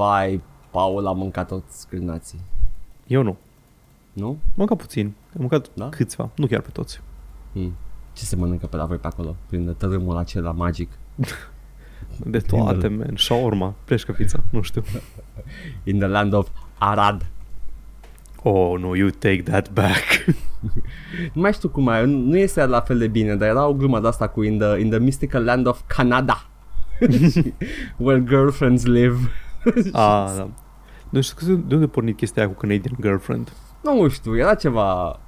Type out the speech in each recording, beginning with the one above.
Vai, Paul a mâncat toți cârnații. Eu nu. Nu? Am mâncat puțin. Am mâncat Da? câțiva, nu chiar pe toți. Hmm. Ce se mănâncă pe la voi pe acolo? Prin tărâmul acela magic. De toate, man. Shawarma, pleșcă pizza, nu știu. In the land of Arad. Oh, no, you take that back. Nu mai știu cum mai, nu este la fel de bine, dar era o glumă de asta cu in the, in the mystical land of Canada. Where girlfriends live. ah, da. Nu știu de unde a pornit chestia aia cu Canadian Girlfriend. Nu știu, era ceva...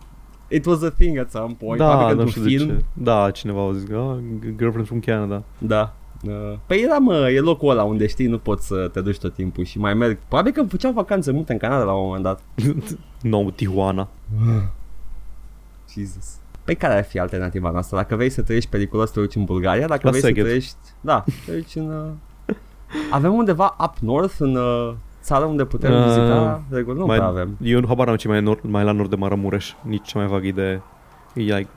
It was a thing at some point. da, Probabil că nu într-un știu film. de ce. Da, cineva a zis, ah, Girlfriend from Canada. Da. Uh, Păi era mă, e locul ăla unde știi, nu poți să te duci tot timpul și mai merg. Probabil că făceau vacanțe multe în Canada la un moment dat. nou Tijuana. Jesus. Păi care ar fi alternativa noastră? Dacă vrei să trăiești periculos, te duci în Bulgaria. Dacă La vrei Szeged. să trăiești... Da, te duci în... Uh... Avem undeva up north în uh, țară unde putem Uh, vizita? Regulă, nu mai, prea avem. Eu nu habar n-am ce mai, e nord, mai la nord de Maramureș. Nici ce mai vag idee. E like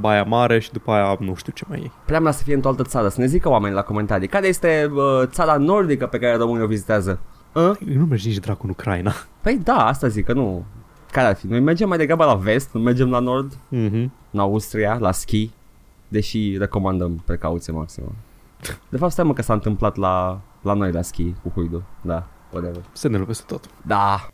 Baia Mare și după aia nu știu ce mai e. Prea mea să fie într-o altă țară. Să ne zică oamenii la comentarii. Care este uh, țara nordică pe care românii o vizitează? Uh? Eu nu mergi nici dracu în Ucraina. Păi da, asta zic că nu. Care ar fi? Noi mergem mai degrabă la vest, nu mergem la nord, Mhm. în Austria, la ski, deși recomandăm precauție maximă. De fapt, stai mă că s-a întâmplat la, la noi la ski cu Huidu. Da, whatever. Semnele peste tot. Da.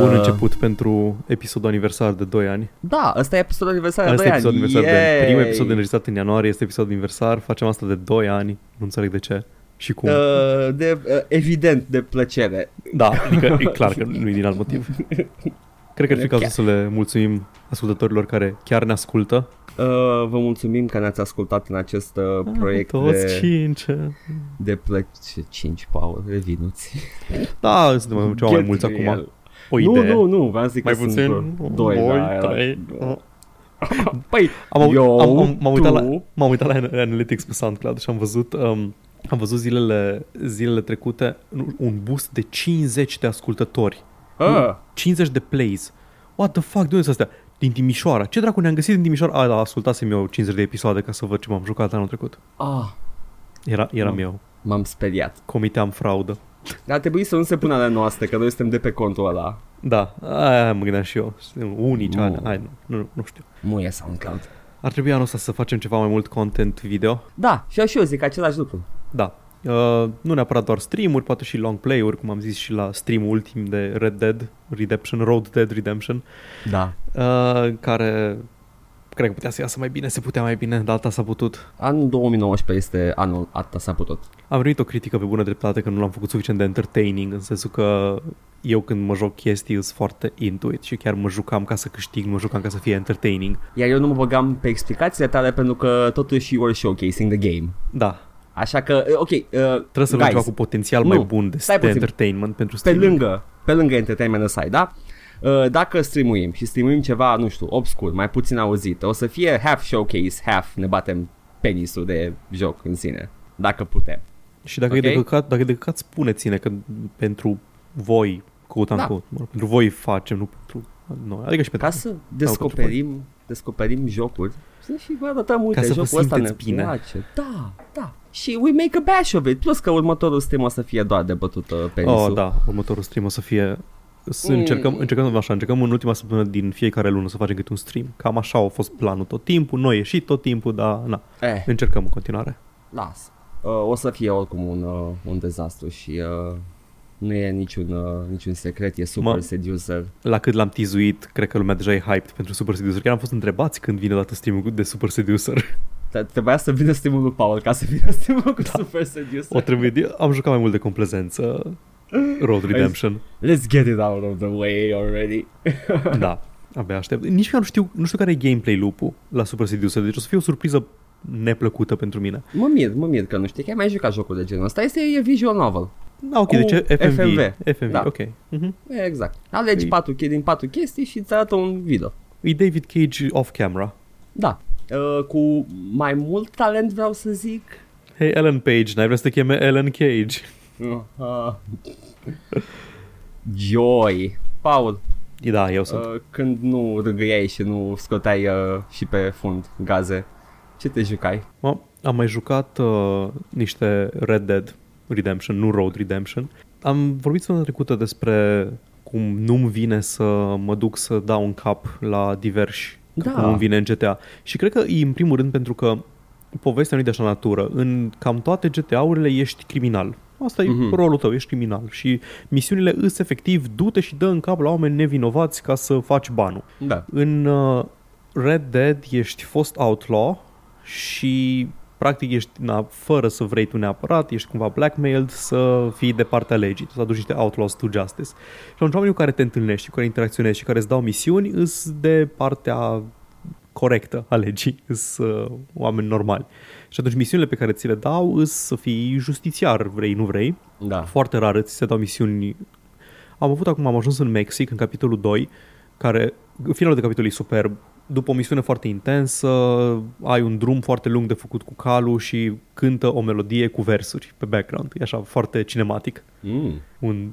Bun Uh, început pentru episodul aniversar de 2 ani. Da, ăsta e episodul aniversar de Asta 2 e episodul ani. aniversar de Yay! Primul episod înregistrat în ianuarie este episodul aniversar. Facem asta de 2 ani. Nu înțeleg de ce. Și cum. Uh, de, uh, evident de plăcere. Da, adică e clar că nu e din alt motiv. Cred că ar fi cazul să le mulțumim ascultătorilor care chiar ne ascultă. Uh, vă mulțumim că ne-ați ascultat în acest uh, proiect Toți de, cinci. de plăcere. 5, Paul, revinuți. Da, suntem ceva mai Get mulți real. acum. O Nu, idee. nu, nu, vreau să zic Mai că sunt puțin? vreo doi, Doi, da, era- trei. Păi, Am, au- eu, am, am, m-am, uitat la, tu, m-am uitat la Analytics pe SoundCloud și am văzut, um, am văzut zilele, zilele trecute un boost de 50 de ascultători. uh, 50 de plays. What the fuck, de unde sunt astea? Din Timișoara. Ce dracu ne-am găsit din Timișoara? A, da, ascultasem eu 50 de episoade ca să văd ce m-am jucat anul trecut. ah, Era, eram Oh. eu. m-am speriat. Comiteam fraudă. Dar ar trebui să nu se pună ale noastre, că noi suntem de pe contul ăla. Da, aia mă gândeam și eu. Unici, Nu. ani, hai, nu, nu, nu știu. Nu e SoundCloud. Ar trebui anul ăsta să facem ceva mai mult content video. Da, și eu și eu zic același lucru. Da. Uh, nu neapărat doar stream-uri, poate și long play-uri, cum am zis și la stream ultim de Red Dead Redemption, Road Dead Redemption, Da. uh, care cred că putea să iasă mai bine, se putea mai bine, dar asta s-a putut. Anul 2019 este anul, atâta s-a putut. Am primit o critică pe bună dreptate că nu l-am făcut suficient de entertaining, în sensul că eu când mă joc chestii sunt foarte into it și chiar mă jucam ca să câștig, nu mă jucam ca să fie entertaining. Iar eu nu mă băgam pe explicațiile tale pentru că totuși you were showcasing the game. Da, Așa că, uh, ok, uh, trebuie să luăm guys, ceva cu potențial nu, mai bun de, stai de puțin. entertainment pentru pe streaming. lângă, pe lângă entertainment aside, da? Uh, Dacă streamuim și streamuim ceva, nu știu, obscur, mai puțin auzit, o să fie half showcase, half ne batem penisul de joc în sine, dacă putem. Și dacă, Ok. e de căcat, dacă e de căcat, spuneți-ne că pentru voi, quote Da. unquote, mă rog, pentru voi facem, nu pentru noi. Adică și pentru Ca să descoperim, descoperim jocuri și vă arătăm, uite, Ca să vă jocul ăsta ne simteți bine. place. Da, da. Și we make a bash of it. Plus că următorul stream o să fie doar de bătut uh, penisul. Oh, da, următorul stream o să fie să Mm. încercăm, încercăm așa, încercăm în ultima săptămână din fiecare lună să facem câte un stream. Cam așa a fost planul tot timpul, noi ieșit tot timpul, dar na, Eh, încercăm în continuare. las. Uh, o să fie oricum un, uh, un dezastru și uh, nu e niciun, uh, niciun secret, e super Mă- seducer. La cât l-am tizuit, cred că lumea deja e hyped pentru Super Seducer. Chiar am fost întrebați când vine dată streamul de Super Seducer. Te- Trebuia să vină streamul lui Paul ca să vină streamul cu super seducer. O trebuie, am jucat mai mult de complezență Road Redemption. Let's get it out of the way already. Da, abia aștept. Nici eu nu știu, nu știu care e gameplay loop-ul la Super Seducer, deci o să fie o surpriză neplăcută pentru mine. Mă mir, mă mir că nu știi că ai mai jucat jocul de genul ăsta. Este e visual novel. Da, ok, Cu deci e FMV. FMV. FMV, Da. ok. Mhm. E, exact. Alegi E- patru, din patru chestii și îți arată un video. E David Cage off-camera. Da. Uh, cu mai mult talent vreau să zic. Hey, Ellen Page, n-ai vrea să te cheme Ellen Cage? Uh, Joy. Paul, Da, eu sunt. uh, când nu râgâiai și nu scoteai uh, și pe fund gaze, ce te jucai? Mă, am mai jucat uh, niște Red Dead Redemption, nu Road Redemption. Am vorbit săptămâna trecută despre cum nu-mi vine să mă duc să dau un cap la diversi, Da. cum îmi vine în GTA. Și cred că e în primul rând pentru că povestea nu e de așa natură. În cam toate GTA-urile ești criminal. Asta Mhm. e rolul tău, ești criminal. Și misiunile îs efectiv du-te și dă în cap la oameni nevinovați ca să faci banul. Da. În uh, Red Dead ești fost outlaw și practic ești, na, fără să vrei tu neapărat, ești cumva blackmailed să fii de partea legii, să aduci niște outlaws to justice. Și atunci oamenii cu care te întâlnești, cu care interacționezi și care îți dau misiuni, îs de partea corectă a legii, îs uh, oameni normali. Și atunci misiunile pe care ți le dau îs să fii justițiar, vrei, nu vrei, Da. foarte rar ți se dau misiuni. Am avut acum, am ajuns în Mexic, în capitolul 2, care, finalul de capitol e superb. După o misiune foarte intensă, ai un drum foarte lung de făcut cu calul și cântă o melodie cu versuri pe background. E așa, foarte cinematic. Mm. Un...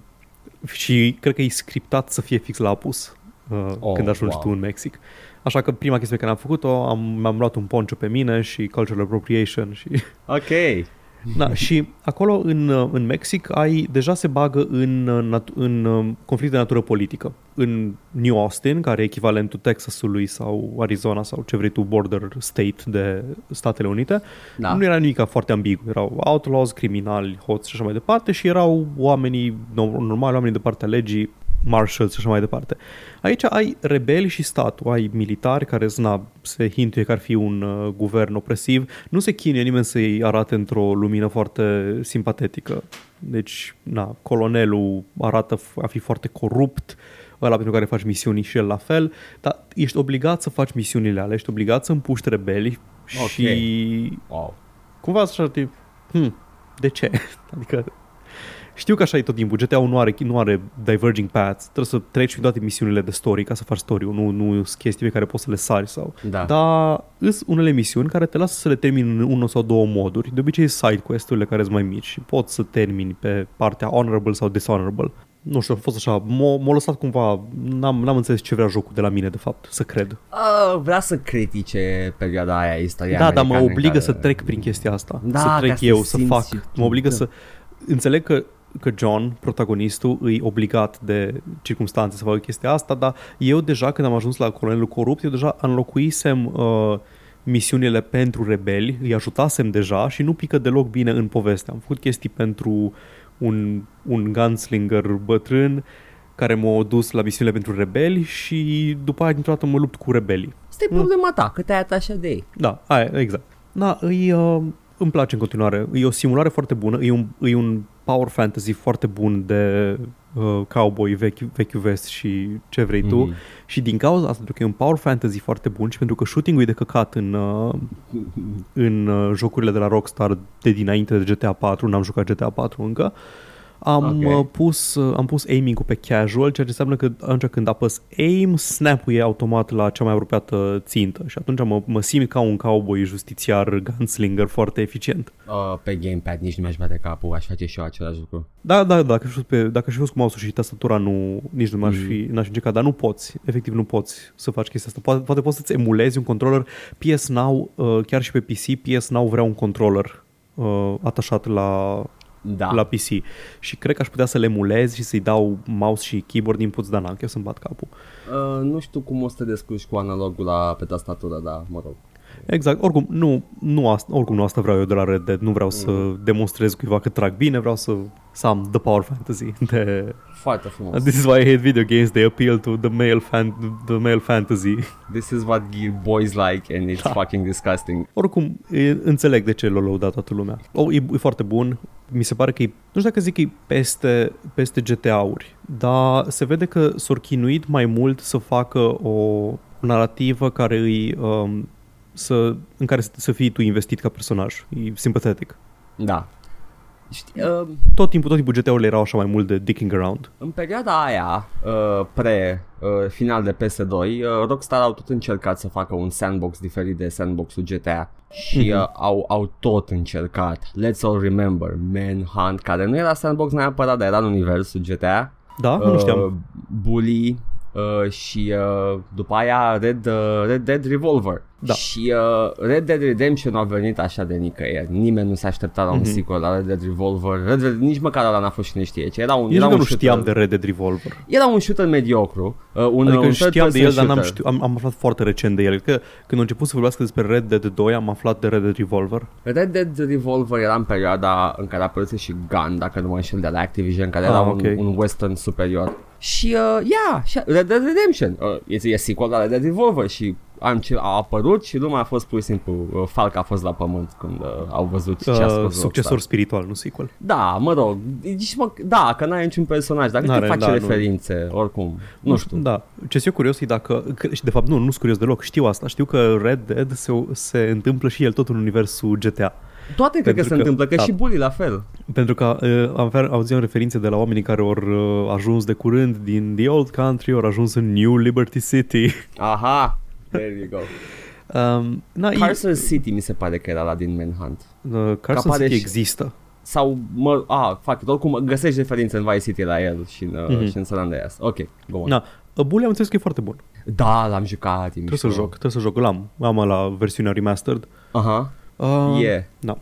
Și cred că e scriptat să fie fix la apus uh, Oh, oh, când ajungi wow. wow. tu în Mexic. Așa că prima chestie pe care am făcut-o, am, mi-am luat un poncho pe mine și cultural appropriation și Ok. da, și acolo în, uh, în Mexic ai, deja se bagă în, uh, nat- în uh, conflict de natură politică. În New Austin, care e echivalentul Texasului sau Arizona sau ce vrei tu, border state de Statele Unite, Da. nu era nimic foarte ambigu. Erau outlaws, criminali, hoți și așa mai departe și erau oamenii no- normali, oamenii de partea legii, marshals și așa mai departe. Aici ai rebeli și statul, ai militari care zna, se hintuie că ar fi un uh, guvern opresiv. Nu se chinuie nimeni să-i arate într-o lumină foarte simpatetică. Deci, na, colonelul arată f- a fi foarte corupt, ăla pentru care faci misiuni și el la fel, dar ești obligat să faci misiunile alea, ești obligat să împuști rebeli Ok. și Wow. cumva așa tip, hmm, de ce? Adică știu că așa e tot timpul, GTA-ul nu are, nu are diverging paths, trebuie să treci prin toate misiunile de story ca să faci story nu, nu sunt chestii pe care poți să le sari sau... Da. Dar îs unele misiuni care te lasă să le termini în unul sau două moduri, de obicei side quest-urile care sunt mai mici și poți să termini pe partea honorable sau dishonorable. Nu știu, a fost așa, m-a, m-a lăsat cumva, n-am, n-am înțeles ce vrea jocul de la mine de fapt, să cred. Uh, vrea să critique perioada aia istoria Da, dar mă americană în obligă care- să trec prin chestia asta. Da, să ca trec să eu, să simți fac. și tu, Mă obligă da. să... Înțeleg că, că John, protagonistul, îi obligat de circunstanțe să facă chestia asta, dar eu deja, când am ajuns la colonelul corupt, eu deja înlocuisem uh, misiunile pentru rebeli, îi ajutasem deja și nu pică deloc bine în poveste. Am făcut chestii pentru un, un gunslinger bătrân care m-a dus la misiunile pentru rebeli și după aia dintr-o dată mă lupt cu rebelii. Asta e problema ta, că te-ai atașat de ei. Da, aia, exact. Da, îi, uh, îmi place în continuare. E o simulare foarte bună, e un, e un power fantasy foarte bun de uh, cowboy vechi, vechiul vest și ce vrei tu. Mhm. Și din cauza asta, pentru că e un power fantasy foarte bun și pentru că shooting-ul e de căcat în, uh, în uh, jocurile de la Rockstar de dinainte de GTA 4, n-am jucat GTA 4 încă, am Ok. uh, pus, uh, am pus aiming-ul pe casual, ceea ce înseamnă că atunci când apăs aim, snap-ul e automat la cea mai apropiată țintă și atunci mă, mă simt ca un cowboy justițiar gunslinger foarte eficient. Uh, pe gamepad nici nu mi-aș bate capul, aș face și eu același lucru. Da, da, dacă aș fi fost, pe, dacă aș fi fost cu mouse și tastatura, nu, nici nu m-aș fi, n-aș încerca, dar nu poți, efectiv nu poți să faci chestia asta. Poate, poate poți să-ți emulezi un controller. PS Now, uh, chiar și pe PC, PS Now vrea un controller uh, atașat la, Da. la PC și cred că aș putea să le emulez și să-i dau mouse și keyboard inputs, dar n-am chiar să-mi bat capul. Uh, nu știu cum o să te descurci cu analogul la, pe tastatură, dar mă rog. Exact, oricum nu, nu asta, oricum nu asta vreau eu de la Red Dead, nu vreau să demonstrez cuiva că trag bine, vreau să, să am the power fantasy de Foarte frumos. And this is why I hate video games. They appeal to the male fan, the male fantasy. This is what boys like and it's Da. fucking disgusting. Oricum, e, înțeleg de ce l-a lăudat toată lumea. O, e, e foarte bun. Mi se pare că e, nu știu dacă zic că e peste, peste GTA-uri, dar se vede că s-au chinuit mai mult să facă o narrativă care îi, um, să, în care să, să fii tu investit ca personaj. E simpatetic. Da. Știi, uh, Tot timpul, tot timpul GTA-urile erau așa mai mult de dicking around. în perioada aia, uh, pre uh, final de PS2, uh, Rockstar au tot încercat să facă un sandbox diferit de sandbox-ul GTA și uh, au, au tot încercat. Let's all remember Manhunt, care nu era sandbox neapărat, dar era în universul GTA. Da? nu știam. Uh, Bully uh, și uh, după aia Red, uh, Red Dead Revolver. Da. Și uh, Red Dead Redemption a venit așa de nicăieri. Nimeni nu se aștepta la un Mhm. sequel la Red Dead Revolver. Red Dead, nici măcar ăla n-a fost cine știe ce. Era un, Nici era că un nu shooter- știam de Red Dead Revolver. Era un shooter mediocru. Uh, un, Adică un știam de third-person el, dar n-am shooter. știu, am, am aflat foarte recent de el. Că când a început să vorbească despre Red Dead 2, am aflat de Red Dead Revolver. Red Dead Revolver era în perioada în care a apărut și Gun, dacă nu mă înșel, de la Activision, care Ah, era ok. un, un western superior. Și, uh, yeah, și Red Dead Redemption uh, este e sequel la Red Dead Revolver și a, înce- a apărut și lumea a fost pur și simplu, uh, falca a fost la pământ când uh, au văzut ce a Uh, scos succesor Rockstar. spiritual, nu sequel. Da, mă rog, nici mă, da, că n-ai niciun personaj, dacă N-are, te face da, nu. referințe, oricum, nu știu. Da. Ce sunt eu curios e dacă... Că, și de fapt nu, nu sunt curios deloc. Știu asta. Știu că Red Dead se, se întâmplă și el tot în universul GTA. Toate cred că Pentru se că- întâmplă, că da. și Bully la fel. Pentru că uh, aveam, auzeam referințe de la oamenii care au uh, ajuns de curând din The Old Country, au ajuns în New Liberty City. Aha, there you go. Um, na, e- Carson City mi se pare că era la din Manhunt. uh, Carson apare City și- există. Sau, mă, a, fac, oricum găsești referințe în Vice City la el și în, uh, Mhm. și în San Andreas. Ok, go on. Na, uh, Bully am înțeles că e foarte bun. Da, l-am jucat. e Trebuie mișto. să joc, trebuie să joc. L-am. Am la versiunea remastered. Aha, Uh, yeah. Da.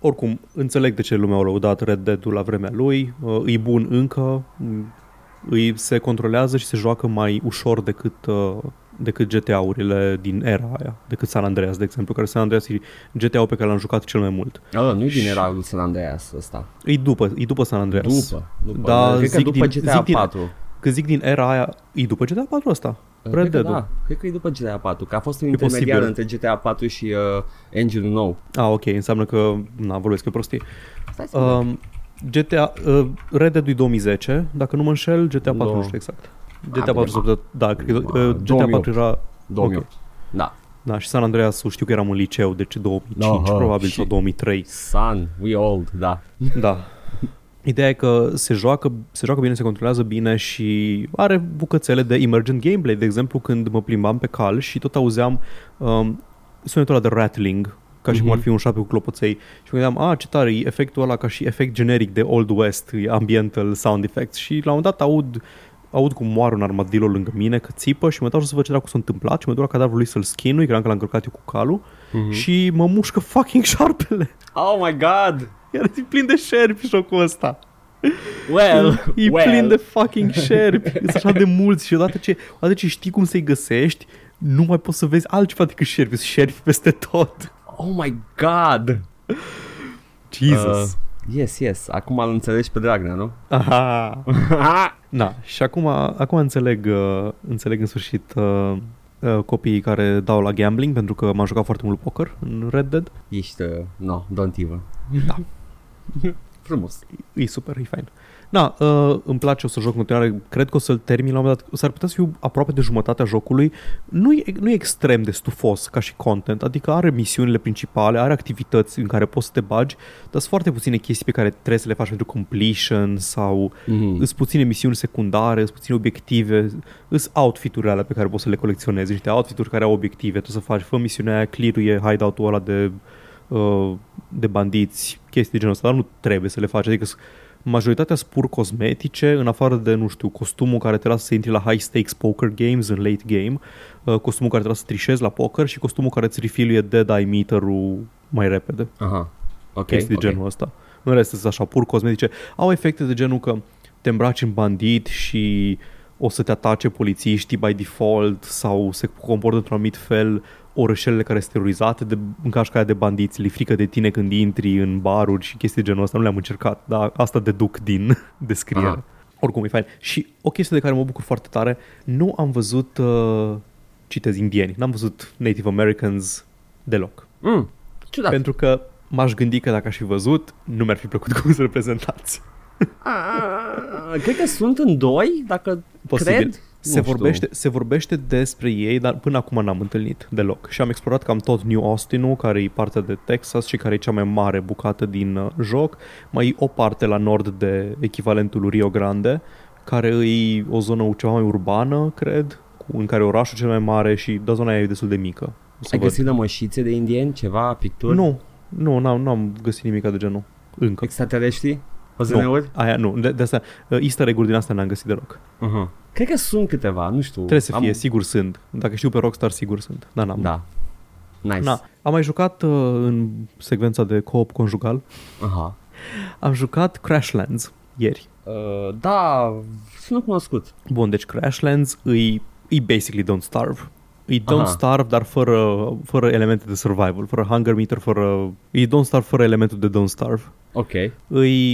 Oricum, înțeleg de ce lumea a lăudat Red Dead-ul la vremea lui. Uh, e bun încă. Mm, Îi se controlează și se joacă mai ușor decât, uh, decât GTA-urile din era aia. Decât San Andreas, de exemplu, care San Andreas e GTA-ul pe care l-am jucat cel mai mult. Ăla nu-i din era lui San Andreas ăsta. E după, e după San Andreas. După. după Da, cred că zic după din- GTA zic din- 4. Când zic din era aia, e după GTA 4 ăsta. Cred Red că Dead-ul. da, cred că e după GTA 4, că a fost un E intermediar posibil. între GTA 4 și uh, engine nou. Ah, ok, înseamnă că, na, vorbesc eu prostii. Stai să vedem. Um, GTA, uh, Red Dead 2010, dacă nu mă înșel, GTA 4 Nu. nu știu exact. GTA bine, 4, s-a- da, cred că uh, GTA 2008. 4 era, 2008. Da. da, și San Andreas știu că eram în liceu, deci 2005 Aha, probabil și- sau 2003. Sun, we old, da. Da. Ideea e că se joacă, se joacă bine, se controlează bine și are bucățele de emergent gameplay. De exemplu, când mă plimbam pe cal și tot auzeam um, sunetul ăla de rattling, ca și cum ar Mhm. fi un șape cu clopoței. Și mă gândeam, a, ce tare, e efectul ăla ca și efect generic de Old West, e ambiental sound effects. Și la un moment dat aud, aud cum moare un armadillo lângă mine, că țipă și mă dau să văd ce dracu s-a întâmplat și mă duc la cadavrul lui să-l schinui, credeam că l-am încărcat eu cu calul Mhm. și mă mușcă fucking șarpele. Oh my god! Iar e plin de șerpi jocul ăsta. Well, E well. plin de fucking șerpi. Sunt așa de mulți și odată ce, odată ce știi cum să-i găsești, nu mai poți să vezi altceva decât șerpi. Sunt șerpi peste tot. Oh my god! Jesus. Uh, yes, yes. Acum îl înțelegi pe Dragnea, nu? Aha. Na, și acum, acum înțeleg, uh, înțeleg în sfârșit uh, uh, copiii care dau la gambling pentru că m-am jucat foarte mult poker în Red Dead. Ești, uh, no, don't even. Da. Frumos. E super, e fain. Na, uh, îmi place, o să joc în continuare, cred că o să-l termin la un moment dat, s-ar putea să fiu aproape de jumătatea jocului, nu e, nu e extrem de stufos ca și content, adică are misiunile principale, are activități în care poți să te bagi, dar sunt foarte puține chestii pe care trebuie să le faci pentru completion sau Mm-hmm. Îs puține misiuni secundare, îs puține obiective, îs outfit-urile alea pe care poți să le colecționezi, niște outfit-uri care au obiective, tu să faci, fă misiunea aia, clear-uie hideout-ul ăla de, uh, de bandiți, chestii de genul ăsta, dar nu trebuie să le faci, adică s- majoritatea sunt pur cosmetice, în afară de, nu știu, costumul care te lasă să intri la high stakes poker games în late game, uh, costumul care te lasă să trișezi la poker și costumul care îți refiluie dead eye meter-ul mai repede Aha. Ok, chestii ok. de genul ăsta. În rest sunt așa pur cosmetice. Au efecte de genul că te îmbraci în bandit și o să te atace polițiștii by default sau se comportă într-un anumit fel orășelele care sunt terorizate de în cașca aia de bandiți, li frică de tine când intri în baruri și chestii de genul ăsta. Nu le-am încercat, dar asta deduc din descriere. Aha. Oricum e fain. Și o chestie de care mă bucur foarte tare, nu am văzut, uh, citez, indieni, n-am văzut Native Americans deloc. Mm, ciudat. Pentru că m-aș gândi că dacă aș fi văzut, nu mi-ar fi plăcut cum sunt reprezentați. Ah, cred că sunt în doi, dacă Posibil. cred. Se nu știu. vorbește, se vorbește despre ei, dar până acum n-am întâlnit deloc. Și am explorat cam tot New Austin-ul, care e partea de Texas și care e cea mai mare bucată din uh, joc. Mai e o parte la nord de echivalentul lui Rio Grande, care e o zonă ceva mai urbană, cred, cu- în care orașul cel mai mare și da, zona aia e destul de mică. O să Ai văd. găsit lămășițe de indieni, ceva, picturi? Nu, nu, n-am, n-am găsit nimic de genul. Încă. Extraterestri? OZN-uri? Aia nu, de, de asta, uh, easter egg din asta n-am găsit deloc. Uh-huh. Cred că sunt câteva, nu știu. Trebuie să Am- fie, sigur sunt. Dacă știu pe Rockstar, sigur sunt. Da, n-am. Da. Nice. Na, am mai jucat uh, în secvența de co-op conjugal. Aha. Am jucat Crashlands ieri. Uh, da, sună cunoscut. Bun, deci Crashlands îi, îi basically Don't Starve. E Don't Aha. Starve, dar fără, fără elemente de survival, fără hunger meter, fără... E Don't Starve fără elementul de Don't Starve. Ok. E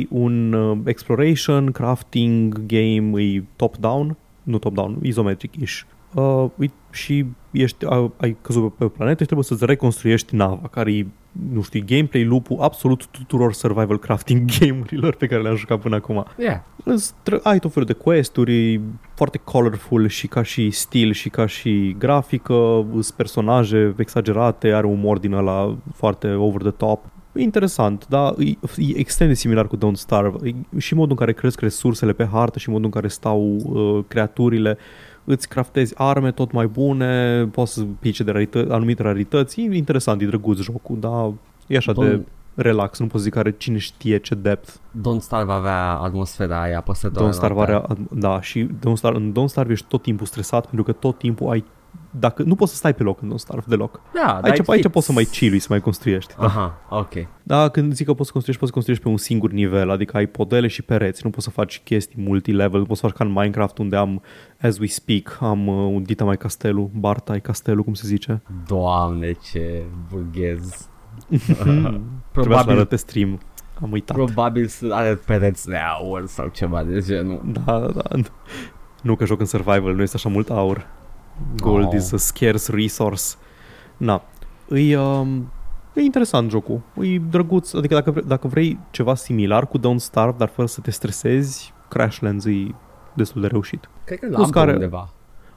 un uh, exploration, crafting game, e top-down, nu top-down, isometric-ish. Uh, e, și ești, a, ai căzut pe, pe planetă și trebuie să-ți reconstruiești nava, care e, nu știu, gameplay loop absolut tuturor survival crafting game-urilor pe care le-am jucat până acum. Yeah. Îți tră- ai tot felul de quest-uri, e foarte colorful și ca și stil și ca și grafică, sunt personaje exagerate, are umor din ăla foarte over the top. E interesant, dar e, e extrem de similar cu Don't Starve. E, și modul în care cresc resursele pe hartă și modul în care stau uh, creaturile. Îți craftezi arme tot mai bune, poți să pice de rarită- anumite rarități. E interesant, e drăguț jocul, dar e așa Bun. de relax, nu poți zic că are cine știe ce depth. Don't Starve avea atmosfera aia apăsătoare. Don't Starve noaptea. are, da, și Don't Starve, în Don't Starve ești tot timpul stresat pentru că tot timpul ai dacă nu poți să stai pe loc în Don't Starve deloc. Da, Aici, dar aici fix. poți să mai chillui, să mai construiești. Da. Aha, ok. da, când zic că poți să construiești, poți să construiești pe un singur nivel, adică ai podele și pereți, nu poți să faci chestii multilevel, poți să faci ca în Minecraft unde am, as we speak, am uh, un dita mai castelul, Bartai castelul, cum se zice. Doamne, ce burghez. Trebuia să Probabil, arăt pe stream. Am uitat. probabil să are pereți de aur sau ceva de genul. Da, da. Nu că joc în survival, nu este așa mult aur. Gold Oh. is a scarce resource. Na. E, um, e interesant jocul. E drăguț. Adică dacă, vre- dacă vrei ceva similar cu Don't Starve, dar fără să te stresezi, Crashlands e destul de reușit. Cred că Plus l-am pe care- undeva.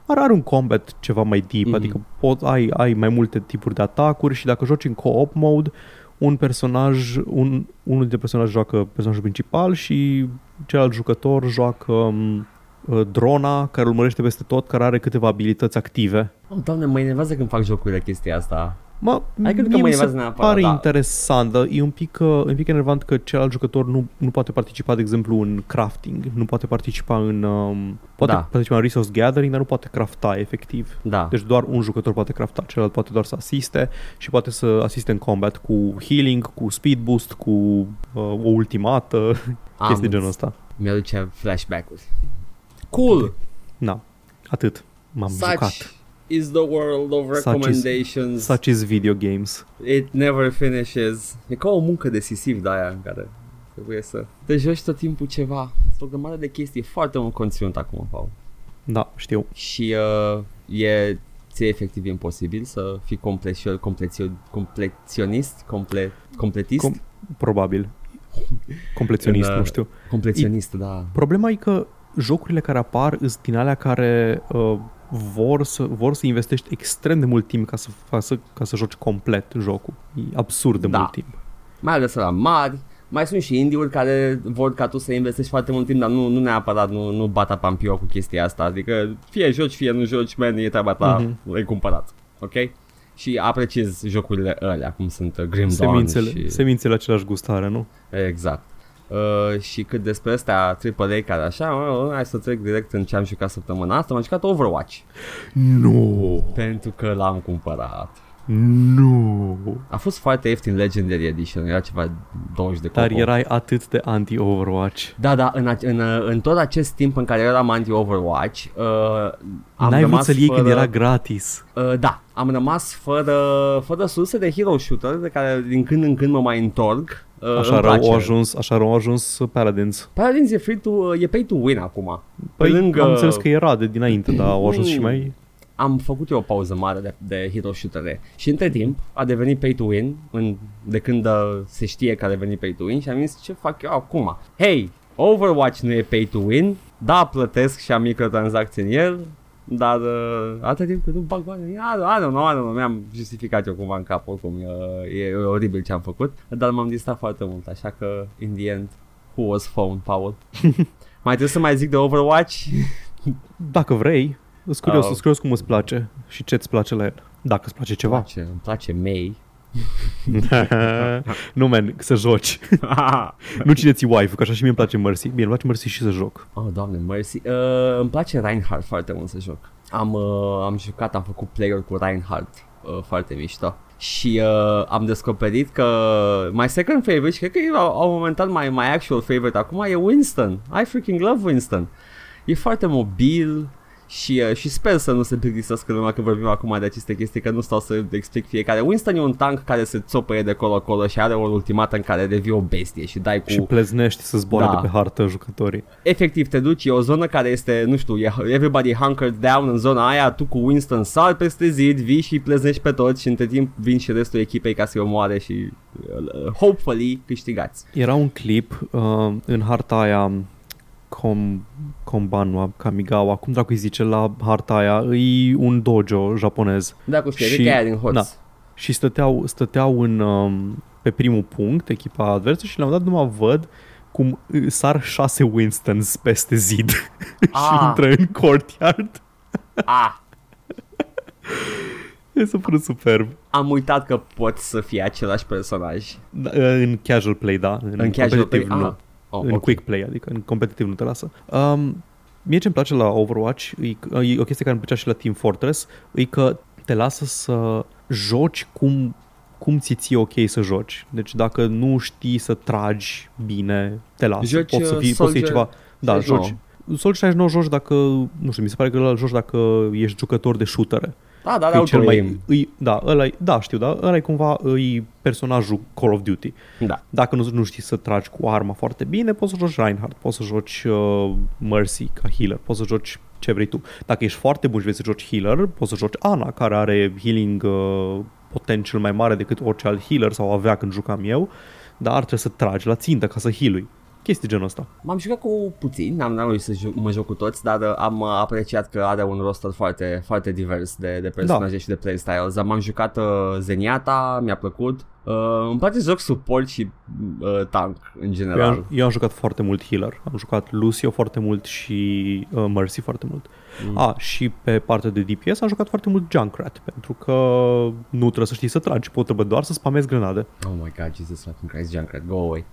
Are, are un combat ceva mai deep, Mhm. mm-hmm. adică pot, ai, ai mai multe tipuri de atacuri și dacă joci în co-op mode, un personaj, un, unul dintre personaje joacă personajul principal și celălalt jucător joacă um, uh, drona care îl urmărește peste tot, care are câteva abilități active. Oh, doamne, mă enervează când fac jocurile chestia asta. Mă, Hai, cred că mie mă mi se enervează neapărat, pare da. interesant, dar e un pic, uh, un pic enervant că celălalt jucător nu, nu poate participa, de exemplu, în crafting, nu poate participa în... Um, poate Da. participa în resource gathering, dar nu poate crafta efectiv. Da. Deci doar un jucător poate crafta, celălalt poate doar să asiste și poate să asiste în combat cu healing, cu speed boost, cu uh, o ultimată, Am chestii genul ăsta. Mi-aduce flashback-uri. Cool! Na, atât. M-am Such jucat. is the world of Such is- recommendations. Such is video games. It never finishes. E ca o muncă decisiv de aia în care trebuie să te joci tot timpul ceva. Sunt o grămadă de chestii, e foarte mult conținut acum, Paul. Da, știu. Și uh, e ție efectiv imposibil să fii complețio- complețio- compleționist, comple, completist, Com- Probabil. Compleționist, În, uh, nu știu. compleționist, da. Problema e că jocurile care apar sunt din alea care uh, vor, să, vor să investești extrem de mult timp ca să, facă, ca să joci complet jocul. E absurd de Da. mult timp. Mai ales la mari, mai sunt și indie-uri care vor ca tu să investești foarte mult timp, dar nu, nu neapărat, nu, nu bata pampio cu chestia asta. Adică fie joci, fie nu joci, man, e treaba ta, Mhm. mm-hmm. le-ai cumpărat. Ok? Și apreciez jocurile alea, cum sunt uh, Grim Dawn Semințele, și... semințele același gustare, nu? Exact. Uh, și cât despre astea AAA care așa, uh, hai să trec direct în ce am jucat săptămâna asta, am jucat Overwatch. Nu, Pentru că l-am cumpărat. Nu. A fost foarte ieftin Legendary Edition, era ceva 20 de Dar coco. erai atât de anti-Overwatch. Da, da, în, a- în, uh, în tot acest timp în care eram anti-Overwatch, uh, am N-ai vrut rămas să-l iei fără, când era gratis. Uh, da, am rămas fără, fără surse de hero shooter de care din când în când mă mai întorc. Uh, Așa îmi rău place. au ajuns, așa rău au ajuns Paladins. Paladins e free to, uh, e pay to win acum. Păi lângă- am înțeles că era de dinainte, dar au ajuns și Mm. mai... Am făcut eu o pauză mare de, de hero shooter și între timp a devenit pay to win în, de când uh, se știe că a devenit pay to win și am zis ce fac eu acum. Hey, Overwatch nu e pay to win, da plătesc și am microtransacții în el, dar uh, atât timp cât nu bag bani, I don't, I don't know, I don't know, mi-am justificat eu cumva în cap oricum, uh, e, e oribil ce am făcut, dar m-am distrat foarte mult, așa că, in the end, who was phone, Paul? mai trebuie să mai zic de Overwatch? Dacă vrei, sunt curios, Oh. sunt curios cum îți place și ce îți place la el. Dacă îți place ceva. place, îmi place May. nu, man, să joci. nu cine ți waifu, că așa și mie îmi place Mercy. Bine, îmi place Mercy și să joc. Oh, doamne, mercy. Uh, îmi place Reinhardt foarte mult să joc. Am, uh, am jucat, am făcut player cu Reinhardt uh, foarte mișto. Și uh, am descoperit că my second favorite, și cred că e la, la un moment dat my, my actual favorite acum, e Winston. I freaking love Winston. E foarte mobil și, uh, și sper să nu se plictisească lumea că vorbim acum de aceste chestii, că nu stau să explic fiecare. Winston e un tank care se țopăie de colo-colo și are o ultimată în care devii o bestie și dai cu... Și pleznești să zboare Da. de pe hartă jucătorii. efectiv te duci, e o zonă care este, nu știu, e everybody hunkered down în zona aia, tu cu Winston sar peste zid, vii și îi pleznești pe toți și între timp vin și restul echipei ca să-i omoare și uh, hopefully câștigați. Era un clip uh, în harta aia Com, Kombanwa, Kamigawa, cum dracu îi zice la harta aia, e un dojo japonez Da, cu știi, Și- și... aia din hoț. da. și stăteau, stăteau în, um, pe primul punct, echipa adversă și la un dat numai văd cum uh, sar șase Winstons peste zid și Ah. intră în courtyard. Ah, E super superb. am uitat că pot să fie același personaj. Da, în casual play, da. În, În casual play, competitive, nu. ah. Oh, în ok. quick play, adică în competitiv nu te lasă. Um, mie ce-mi place la Overwatch, e, e o chestie care îmi plăcea și la Team Fortress, e că te lasă să joci cum, cum ți ție ok să joci. Deci dacă nu știi să tragi bine, te lasă. Joci, poți să uh, fii, poți să iei Soldier ceva... Da, 69. joci. Soldier 69 joci dacă, nu știu, mi se pare că îl joci dacă ești jucător de shootere. Da, da, Că e cel auto mai, îi, da, ăla e, da, știu, da, ăla e cumva îi personajul Call of Duty. Da. Dacă nu, nu știi să tragi cu arma foarte bine, poți să joci Reinhardt, poți să joci uh, Mercy ca healer, poți să joci ce vrei tu. Dacă ești foarte bun și vrei să joci healer, poți să joci Ana, care are healing uh, potential mai mare decât orice alt healer sau avea când jucam eu, dar trebuie să tragi la țintă ca să healui. Chestii genul ăsta. M-am jucat cu puțin, n-am, n-am reușit să joc, mă joc cu toți, dar uh, am uh, apreciat că are un roster foarte, foarte divers de, de personaje Da. și de playstyles. Dar M-am jucat uh, Zeniata, mi-a plăcut. Uh, îmi place să joc support și uh, tank în Eu general. am, eu am jucat foarte mult healer. Am jucat Lucio foarte mult și uh, Mercy foarte mult. Mm. Mm. A, și pe partea de DPS am jucat foarte mult Junkrat, pentru că nu trebuie să știi să tragi, pot trebuie doar să spamezi grenade. Oh my god, Jesus fucking Christ, Junkrat, go away.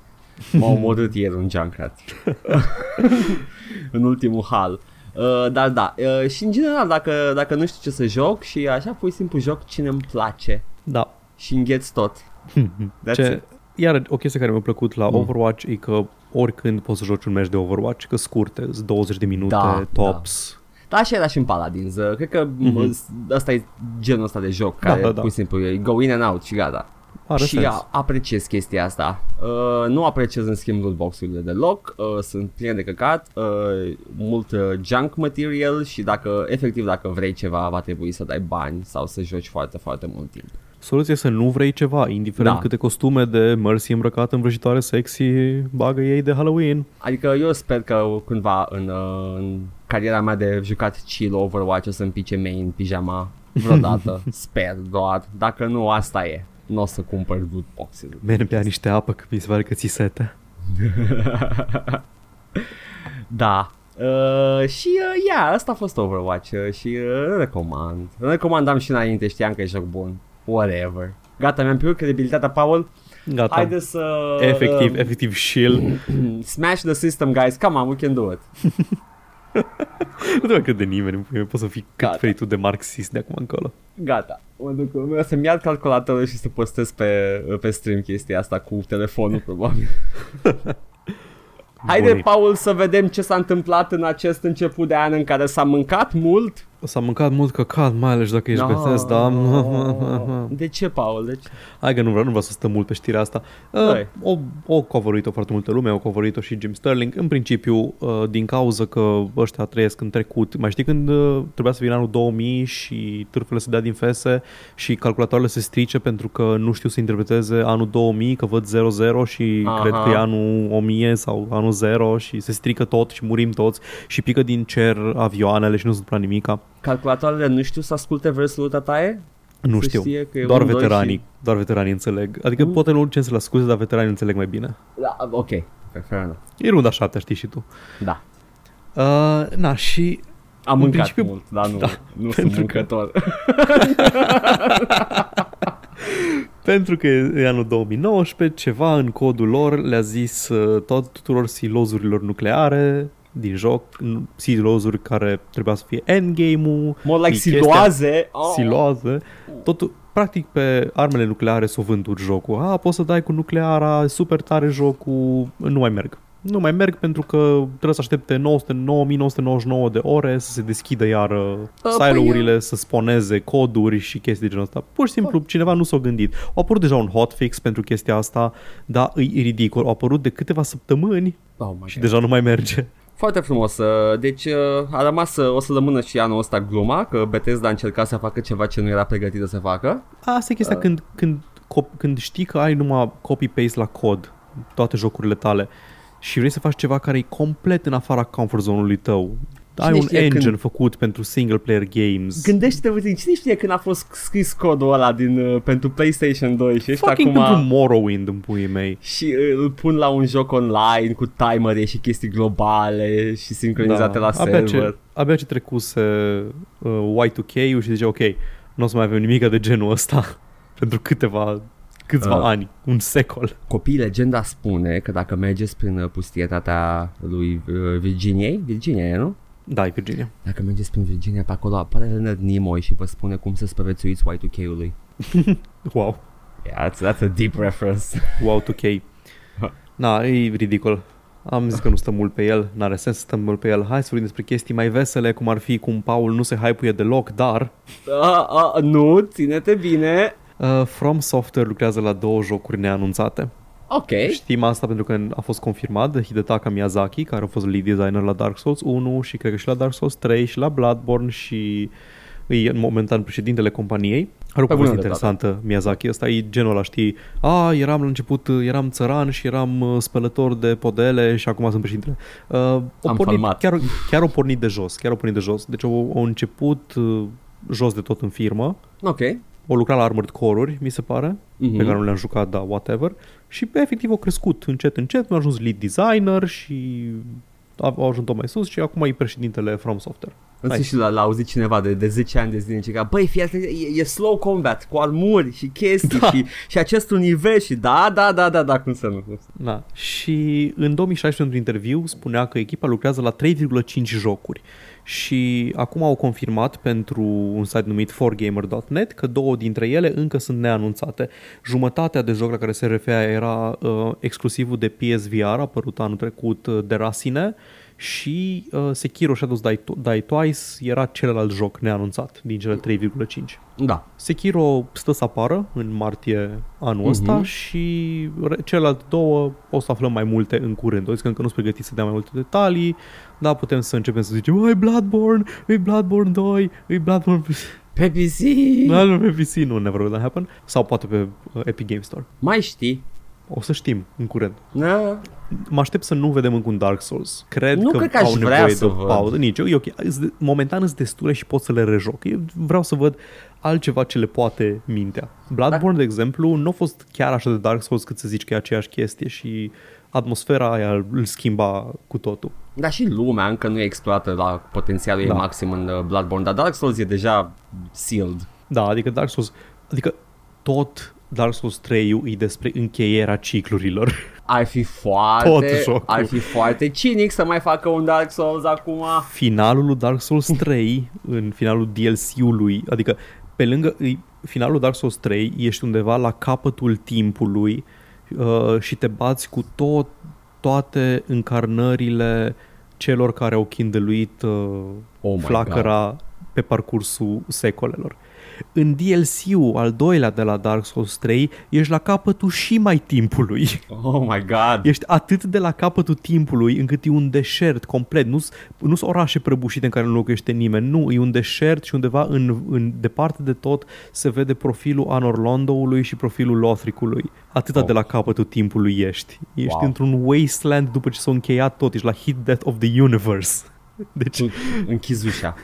M-a omorât ieri un Junkrat. în ultimul hal. Uh, dar da, uh, și în general dacă, dacă nu știu ce să joc și așa pur și simplu joc cine îmi place Da. și îngheț tot. That's Ce, it. iar o chestie care mi-a plăcut la Mm. mm. Overwatch e că oricând poți să joci un meci de Overwatch, că scurte, 20 de minute, Da, tops. Da, așa era și în Paladins. Uh, Cred că Mhm. mm-hmm. ăsta e genul ăsta de joc Da, care da, da. pur și simplu e go in and out și gata. Are și sens. a, apreciez chestia asta. Uh, nu apreciez în schimb lootbox-urile deloc, uh, sunt pline de căcat, uh, mult uh, junk material și dacă efectiv dacă vrei ceva va trebui să dai bani sau să joci foarte foarte mult timp. Soluția e să nu vrei ceva, indiferent Da. câte costume de Mercy îmbrăcat în vrăjitoare sexy bagă ei de Halloween. Adică eu sper că cândva în, uh, în cariera mea de jucat chill Overwatch o să-mi pice main pijama vreodată. sper doar. Dacă nu, asta e. Nu o să cumpăr loot boxes. Bine, bea niște apă, că mi se pare că ți sete. da. Uh, și uh, yeah, asta a fost Overwatch uh, și uh, recomand. Recomandam și înainte, știam că e joc bun. Whatever. Gata, mi-am pierdut credibilitatea, Paul. Gata. Haideți să... Efectiv, uh, efectiv shield. Smash the system, guys. Come on, we can do it. nu trebuie crede nimeni, în poți să fii cât Gata. vrei tu de marxist de acum încolo. Gata. Mă duc, o să-mi iau calculatorul și să postez pe, pe stream chestia asta cu telefonul, probabil. Haide, Bunic. Paul, să vedem ce s-a întâmplat în acest început de an în care s-a mâncat mult. S-a mâncat mult căcat, mai ales dacă ești No. Bethesda. De ce, Paul? De ce? Hai că nu vreau, nu vreau să stăm mult pe știrea asta. Uh, Hai. o, o covorit-o foarte multă lume, o covorit-o și Jim Sterling. În principiu, uh, din cauza că ăștia trăiesc în trecut. Mai știi când uh, trebuia să vină anul 2000 și târfele se dea din fese și calculatoarele se strice pentru că nu știu să interpreteze anul 2000, că văd 00 și Aha. cred că e anul 1000 sau anul 0 și se strică tot și murim toți și pică din cer avioanele și nu se întâmplă nimica. Calculatoarele nu știu să asculte versul tataie? Nu Să știu, știe că e doar un, doi veteranii, și- doar veteranii înțeleg. Adică Mm. poate nu ce să le asculte, dar veteranii înțeleg mai bine. Da, ok, fair enough. E runda șaptea, știi și tu. Da. Uh, na, și Am În mâncat principiu- mult, dar nu, da, nu sunt pentru că- mâncător. pentru că e anul 2019, ceva în codul lor le-a zis uh, tot, tuturor silozurilor nucleare din joc, nu- silozuri care trebuia să fie endgame-ul, More like E chestia- siloaze. Oh. siloaze, totul, practic pe armele nucleare s-o vândut jocul. A, poți să dai cu nucleara, super tare jocul, nu mai merg. Nu mai merg pentru că trebuie să aștepte 900, 9999 de ore să se deschidă iar uh, păi silo-urile, să sponeze coduri și chestii de genul ăsta. Pur și simplu, cineva nu s-a gândit. A apărut deja un hotfix pentru chestia asta, dar e ridicol. A apărut de câteva săptămâni Oh my și God. deja nu mai merge. Foarte frumos. uh, Deci uh, a rămas, uh, o să rămână și anul ăsta gluma că Bethesda a încercat să facă ceva ce nu era pregătită să facă. Asta e chestia când, când, cop- când știi că ai numai copy-paste la cod toate jocurile tale și vrei să faci ceva care e complet în afara comfort zone-ului tău. Ai un știe engine când- făcut pentru single player games. Gândește-te puțin, cine știe când a fost scris codul ăla din, uh, pentru PlayStation 2 și ăștia Fucking acum... pentru Morrowind în puii mei. și uh, îl pun la un joc online cu timere și chestii globale și sincronizate la Da. abia server. ce, abia ce trecuse uh, Y2K-ul și zicea ok, nu o să mai avem nimic de genul ăsta pentru câteva câțiva Ah. ani, un secol. Copii, legenda spune că dacă mergeți prin uh, pustietatea lui uh, Virginiei, Virginia e, nu? Da, e Virginia. Dacă mergeți prin Virginia pe acolo, apare Leonard Nimoy și vă spune cum să spăvețuiți Y2K-ului. Wow. Yeah, that's, that's a deep reference. Wow, 2K. Na, e ridicol. Am zis că nu stăm mult pe el, n-are sens să stăm mult pe el. Hai să vorbim despre chestii mai vesele, cum ar fi cum Paul nu se hype deloc, dar uh, uh, nu, ține-te bine. uh, From Software lucrează la două jocuri neanunțate. Ok. Știm asta pentru că a fost confirmat de Hidetaka Miyazaki, care a fost lead designer la Dark Souls 1 și cred că și la Dark Souls 3 și la Bloodborne și e în momentan președintele companiei. Are o Pe poveste bună interesantă, Miyazaki. Ăsta e genul ăla, știi? A, eram la început, eram țăran și eram uh, spălător de podele și acum sunt președintele. Uh, o Am pornit, falmat. chiar, chiar o pornit de jos, chiar o pornit de jos. Deci au, au început uh, jos de tot în firmă. Ok. O lucrat la Armored Core-uri, mi se pare Mhm. pe care nu le-am jucat, da, whatever. Și efectiv au crescut încet, încet, a ajuns lead designer și a- au ajuns tot mai sus și acum e președintele From Software. În Nice. sfârșit l-a, l-a auzit cineva de, de 10 ani de zile și că băi, fii atent, e, e slow combat cu armuri și chestii Da. și, și acest univers și da, da, da, da, da, cum să nu. Da. Și în 2016, într-un interviu, spunea că echipa lucrează la 3,5 jocuri. Și acum au confirmat pentru un site numit 4gamer.net că două dintre ele încă sunt neanunțate. Jumătatea de joc la care se referea era uh, exclusivul de PSVR, apărut anul trecut uh, de Racine, și uh, Sekiro Shadows Die, Die Twice era celălalt joc neanunțat din cele 3,5. Da. Sekiro stă să apară în martie anul ăsta Mhm. și re- celelalte două o să aflăm mai multe în curând. O zis că încă nu sunt pregătiți să dea mai multe detalii, dar putem să începem să zicem e Bloodborne, e Bloodborne 2, e Bloodborne pe Pe PC. Bloodborne pe PC, nu, never gonna happen. Sau poate pe uh, Epic Game Store. Mai știi? O să știm în curând. Da. Mă aștept să nu vedem încă un Dark Souls. Cred Nu că, cred că aș au vrea nevoie să de o văd. pauză. Nici eu, e ok. Îs de- Momentan sunt destule și pot să le rejoc. Eu vreau să văd altceva ce le poate mintea. Bloodborne, de exemplu, nu a fost chiar așa de Dark Souls cât să zici că e aceeași chestie și atmosfera aia îl schimba cu totul. Dar și lumea încă nu e explorată la potențialul ei Da. maxim în uh, Bloodborne, dar Dark Souls e deja sealed. Da, adică Dark Souls, adică tot Dark Souls 3 e despre încheierea ciclurilor. Ar fi Tot foarte, jocul. ar fi foarte cinic să mai facă un Dark Souls acum. finalul lui Dark Souls 3, în finalul DLC-ului, adică pe lângă îi- finalul Dark Souls 3, ești undeva la capătul timpului uh, și te bați cu tot, toate încarnările celor care au chindeluit uh, Oh my flacăra pe parcursul secolelor. În DLC-ul al doilea de la Dark Souls 3, ești la capătul și mai timpului. Oh my god. Ești atât de la capătul timpului încât e un deșert complet. Nu sunt orașe prăbușite în care nu locuiește nimeni. Nu, e un deșert și undeva în, în departe de tot se vede profilul Anor Londoului și profilul Lothricului. Atâta Oh. de la capătul timpului ești. Ești Wow. într-un wasteland după ce s-a încheiat tot. Ești la hit death of the universe. Deci, Tu închizi ușa.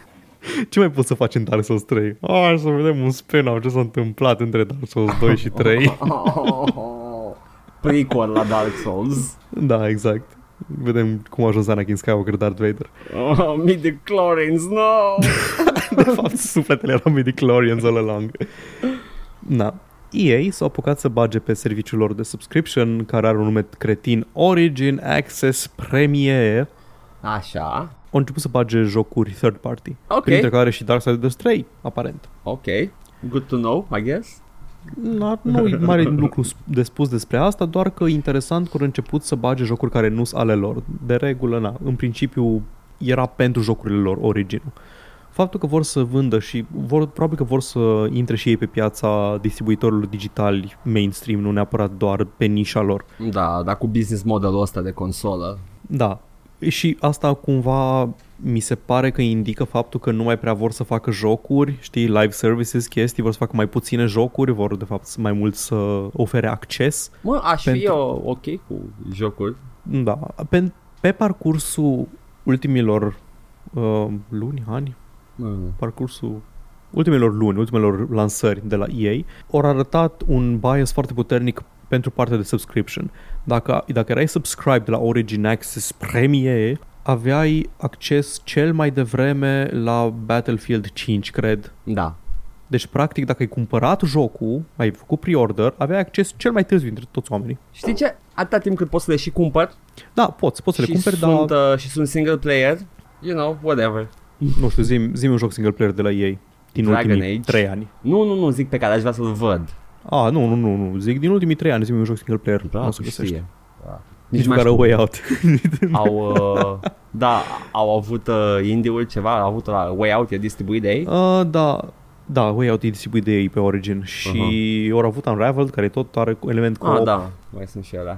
Ce mai poți să faci în Dark Souls 3? Hai să vedem un spin ce s-a întâmplat între Dark Souls 2 și 3. Prequel la Dark Souls. da, exact. Vedem cum a ajuns Anakin Skywalker Darth Vader. Oh, midi-chlorians, no! De fapt, sufletele erau midi-chlorians all along. Da. EA s-au apucat să bage pe serviciul lor de subscription, care are un nume cretin Origin Access Premier. Așa. Au început să bage jocuri third party. Ok. Printre care și Darksiders 3, aparent. Ok. Good to know, I guess. Nu, nu e mare lucru de spus despre asta, doar că e interesant că au început să bage jocuri care nu sunt ale lor. De regulă, na, în principiu era pentru jocurile lor originul. Faptul că vor să vândă și vor, probabil că vor să intre și ei pe piața distribuitorilor digitali mainstream, nu neapărat doar pe nișa lor. Da, dar cu business modelul ăsta de consolă. Da. Și asta cumva mi se pare că indică faptul că nu mai prea vor să facă jocuri, știi, live services, chestii, vor să facă mai puține jocuri, vor de fapt mai mult să ofere acces. Mă, aș fi Pentru- eu ok cu jocuri. Da, pe, pe parcursul ultimilor uh, luni, ani, Mm. parcursul ultimelor luni, ultimelor lansări de la EA, au arătat un bias foarte puternic pentru partea de subscription. Dacă, dacă erai subscribe de la Origin Access Premier, aveai acces cel mai devreme la Battlefield 5, cred. Da. Deci, practic, dacă ai cumpărat jocul, ai făcut pre-order, aveai acces cel mai târziu dintre toți oamenii. Știi ce? Atâta timp cât poți să le și cumpăr Da, poți, poți să le și, cumperi, sunt, dar, uh, și sunt single player, you know, whatever. nu știu, zi un joc single player de la ei din Dragon ultimii Age. 3 ani. Nu, nu, nu, zic pe care aș vrea să-l văd. A, nu, nu, nu, nu, zic din ultimii 3 ani, zi un joc single player. Da, nu o să știe. găsești. Da. Nici mai măcar a știu. way out. Au, uh, da, au avut uh, indie-uri ceva, au avut la Way Out, e distribuit de ei. uh, da, da, way out e distribuit de ei pe Origin și uh-huh. au avut Unraveled, care tot are element co-op. Ah, da, mai sunt și ele. Ah,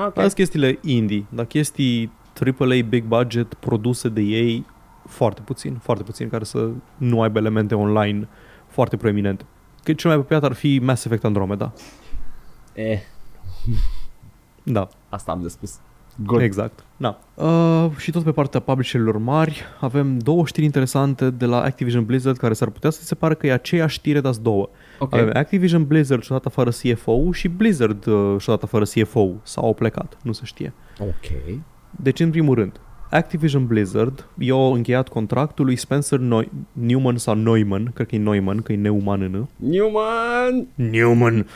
Ok. Okay. Sunt chestiile indie, dar chestii AAA big budget produse de ei foarte puțin, foarte puțin, care să nu aibă elemente online foarte proeminente. Că cel mai apropiat ar fi Mass Effect Andromeda. Eh, Da, asta am de spus. Good. exact. Da. Uh, și tot pe partea publisherilor mari avem două știri interesante de la Activision Blizzard care s-ar putea să se pară că e aceeași știre, dar două. Ok. Avem Activision Blizzard și-o dat afară CFO și Blizzard uh, și-o dat afară CFO sau au plecat, nu se știe. Ok. Deci, în primul rând, Activision Blizzard i-au încheiat contractul lui Spencer Neu- Newman sau Neumann, cred că e Neumann, că e neuman în Newman! Newman.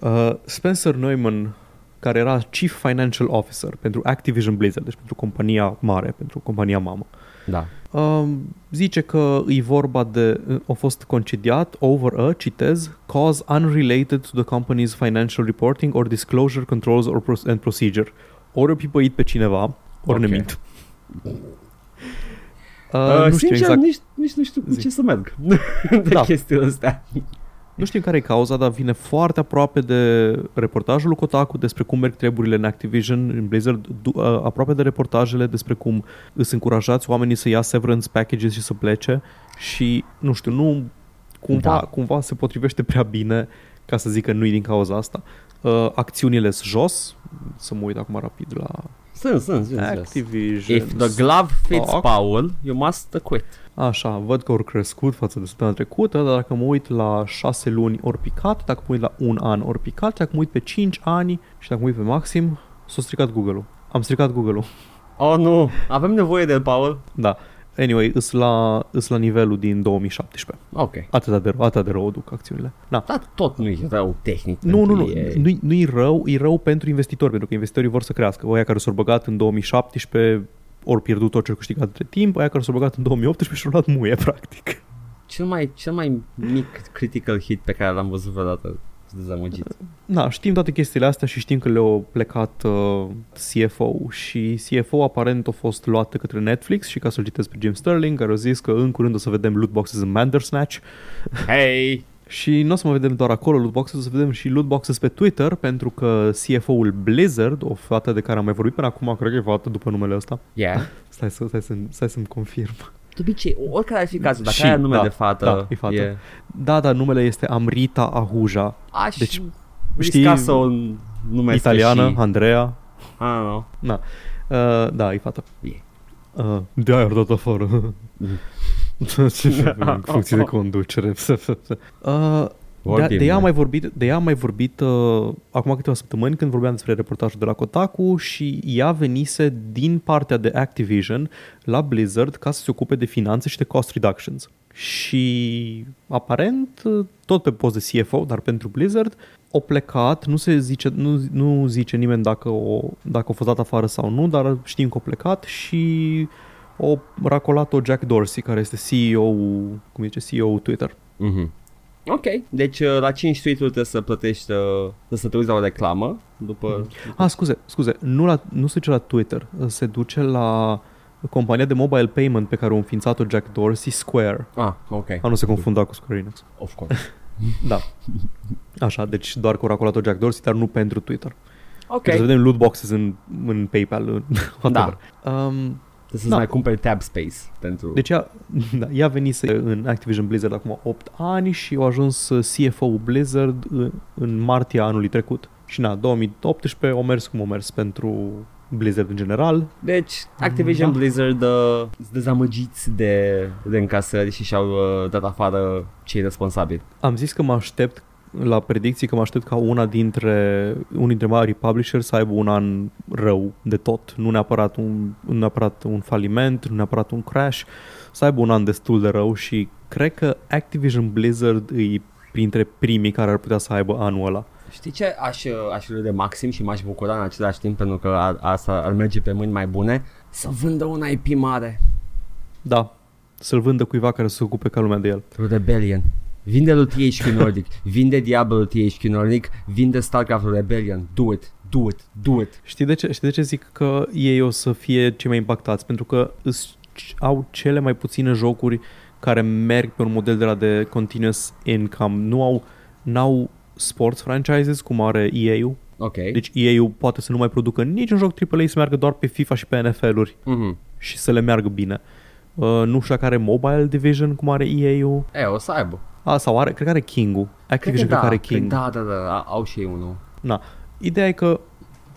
Uh, Spencer Neumann, care era Chief Financial Officer pentru Activision Blizzard, deci pentru compania mare, pentru compania mamă. Da. Um, zice că e vorba de, a fost concediat over a, citez, cause unrelated to the company's financial reporting or disclosure controls or pro- and procedure. Ori o pipăit pe cineva, ori Ok. ne mint. Uh, Uh, nu știu sincer, exact, nici, nici nu știu cu Zi. ce să merg de Da. chestiile astea. nu știu care e cauza, dar vine foarte aproape de reportajul lui Kotaku despre cum merg treburile în Activision, în Blizzard, du- uh, aproape de reportajele despre cum îți încurajați oamenii să ia severance packages și să plece și, nu știu, nu cumva, Da. cumva se potrivește prea bine ca să zic că nu e din cauza asta. Uh, acțiunile sunt jos, să mă uit acum rapid la Sunt, sunt, sunt. sunt. Activision. If the glove fits stock. Paul, you must quit. Așa, văd că au crescut față de săptămâna trecută, dar dacă mă uit la 6 luni ori picat, dacă mă uit la un an ori picat, dacă mă uit pe 5 ani și dacă mă uit pe maxim, s-a stricat Google-ul. Am stricat Google-ul. Oh, nu. Avem nevoie de el, Paul. Da. Anyway, îs la, îs la nivelul din 2017. Ok. Atât de rău, atât de rău o duc acțiunile. Da. Dar tot nu e rău tehnic. Nu, nu, pentru nu, ei. nu, nu e rău, e rău pentru investitori, pentru că investitorii vor să crească. Oia care s-au băgat în 2017 ori pierdut tot ce au câștigat între timp, aia care s-au băgat în 2018 și-au luat muie, practic. Cel mai, cel mai mic critical hit pe care l-am văzut vreodată. Sunt dezamăgit. Da, știm toate chestiile astea și știm că le-au plecat uh, CFO și CFO aparent a fost luat de către Netflix și ca să-l citesc pe Jim Sterling, care a zis că în curând o să vedem loot boxes în Bandersnatch Hey! și nu o să mai vedem doar acolo loot boxes, o să vedem și loot boxes pe Twitter pentru că CFO-ul Blizzard, o fată de care am mai vorbit până acum, cred că e fată după numele ăsta, Yeah. stai, să, stai, să, stai să-mi confirm. De obicei, oricare ar fi cazul, dacă Și, ai nume da, de fată, da, e fată. E... Da, da, numele este Amrita Ahuja, Aș Deci, deci, știi, risca să o numesc italiană, și... Andreea, Ah, nu. Uh, da, e fată. E. Uh, de aia dat afară. în funcție de conducere. uh, de, Vorbim, de ea am da. mai vorbit, de ea am mai vorbit uh, acum câteva săptămâni când vorbeam despre reportajul de la Kotaku și ea venise din partea de Activision la Blizzard ca să se ocupe de finanțe și de cost reductions. Și aparent, uh, tot pe post de CFO, dar pentru Blizzard, o plecat, nu se zice, nu, nu zice nimeni dacă o, dacă a fost dat afară sau nu, dar știm că a plecat și o racolat-o Jack Dorsey, care este CEO, cum zice, CEO Twitter. Mhm. Ok, deci uh, la 5 tweet-uri trebuie să plătești, uh, trebuie să te uiți la o reclamă după... Ah, scuze, scuze, nu, la, nu se duce la Twitter, se duce la compania de mobile payment pe care a înființat-o Jack Dorsey, Square. Ah, ok. A nu se confunda cu Square Enix. Of course. Da. Așa, deci doar că a racolat-o Jack Dorsey, dar nu pentru Twitter. Ok, Okay. Să vedem loot boxes în, în PayPal, în whatever. Um, trebuie să-ți Da. mai cumperi tab space pentru... deci ea, da, ea venise în Activision Blizzard acum 8 ani și a ajuns CFO Blizzard în, în martie anului trecut. Și na, 2018 o mers cum o mers pentru Blizzard în general. Deci, Activision Da. Blizzard uh, sunt dezamăgiți de, de încasări și și-au uh, dat afară cei responsabili. Am zis că mă aștept la predicții că mă aștept ca una dintre unii dintre mari publishers să aibă un an rău de tot, nu neapărat un, nu neapărat un faliment, nu neapărat un crash, să aibă un an destul de rău și cred că Activision Blizzard e printre primii care ar putea să aibă anul ăla. Știi ce aș, uh, aș râde maxim și m-aș bucura în același timp pentru că ar, asta ar merge pe mâini mai bune? Să vândă un IP mare. Da, să-l vândă cuiva care să se ocupe ca lumea de el. Rebellion. Vinde lui THQ Nordic, vinde Diablo lui THQ Nordic, vinde StarCraft lui Rebellion. Do it, do it, do it. Știi de ce, știi de ce zic că ei o să fie cei mai impactați? Pentru că îs- au cele mai puține jocuri care merg pe un model de la de continuous income. Nu au, n-au sports franchises cum are EA-ul. Ok. Deci EA-ul poate să nu mai producă niciun joc AAA să meargă doar pe FIFA și pe NFL-uri Mhm. și să le meargă bine. Uh, nu știu dacă are Mobile Division cum are EA-ul. E, o să aibă. A, sau are, cred că are King-ul. Activision cred că, da, are King. Da, da, da, a- au și ei unul. Na. Ideea e că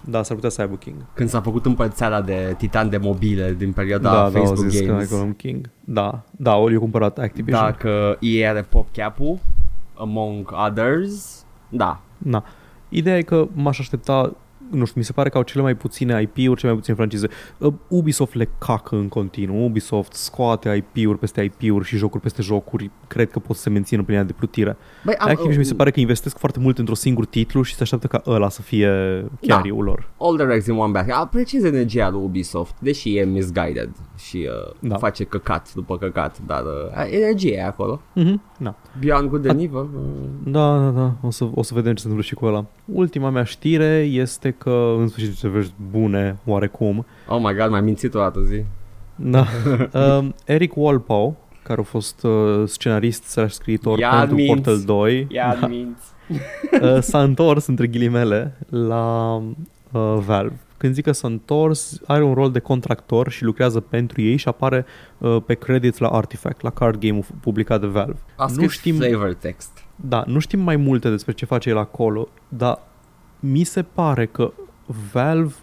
da, s-ar putea să aibă King. Când s-a făcut împărțeala de titan de mobile din perioada da, da, au Facebook zis că Games. acolo am King. Da, da, ori eu cumpărat Activision. Dacă EA are PopCap-ul, among others, da. Na. Ideea e că m-aș aștepta nu știu, mi se pare că au cele mai puține IP-uri, cele mai puține francize. Uh, Ubisoft le cacă în continuu. Ubisoft scoate IP-uri peste IP-uri și jocuri peste jocuri. Cred că pot să se mențină prin ea de plutire. Băi, am, Activision mi se pare că investesc foarte mult într-un singur titlu și se așteaptă ca ăla să fie carry-ul lor. all the eggs in one basket. Apreciez energia lui Ubisoft, deși e misguided și uh, Da. face căcat după căcat, dar uh, energia e acolo. Mhm, Da. Beyond Good and Evil. Uh, Da, da, da, o să, o să vedem ce se întâmplă și cu ăla. Ultima mea știre este că, în sfârșit, se vești bune, oarecum. oh my god, m-ai mințit o dată zi. Da. um, Eric Walpole, care a fost uh, scenarist slash scriitor Ia pentru minți. Portal 2, Ia da. minți. uh, s-a întors, între ghilimele, la uh, Valve. Când zic că s-a întors, are un rol de contractor și lucrează pentru ei și apare uh, pe credits la Artifact, la card game-ul publicat de Valve. A nu scris știm flavor text. Da, nu știm mai multe despre ce face el acolo, dar mi se pare că Valve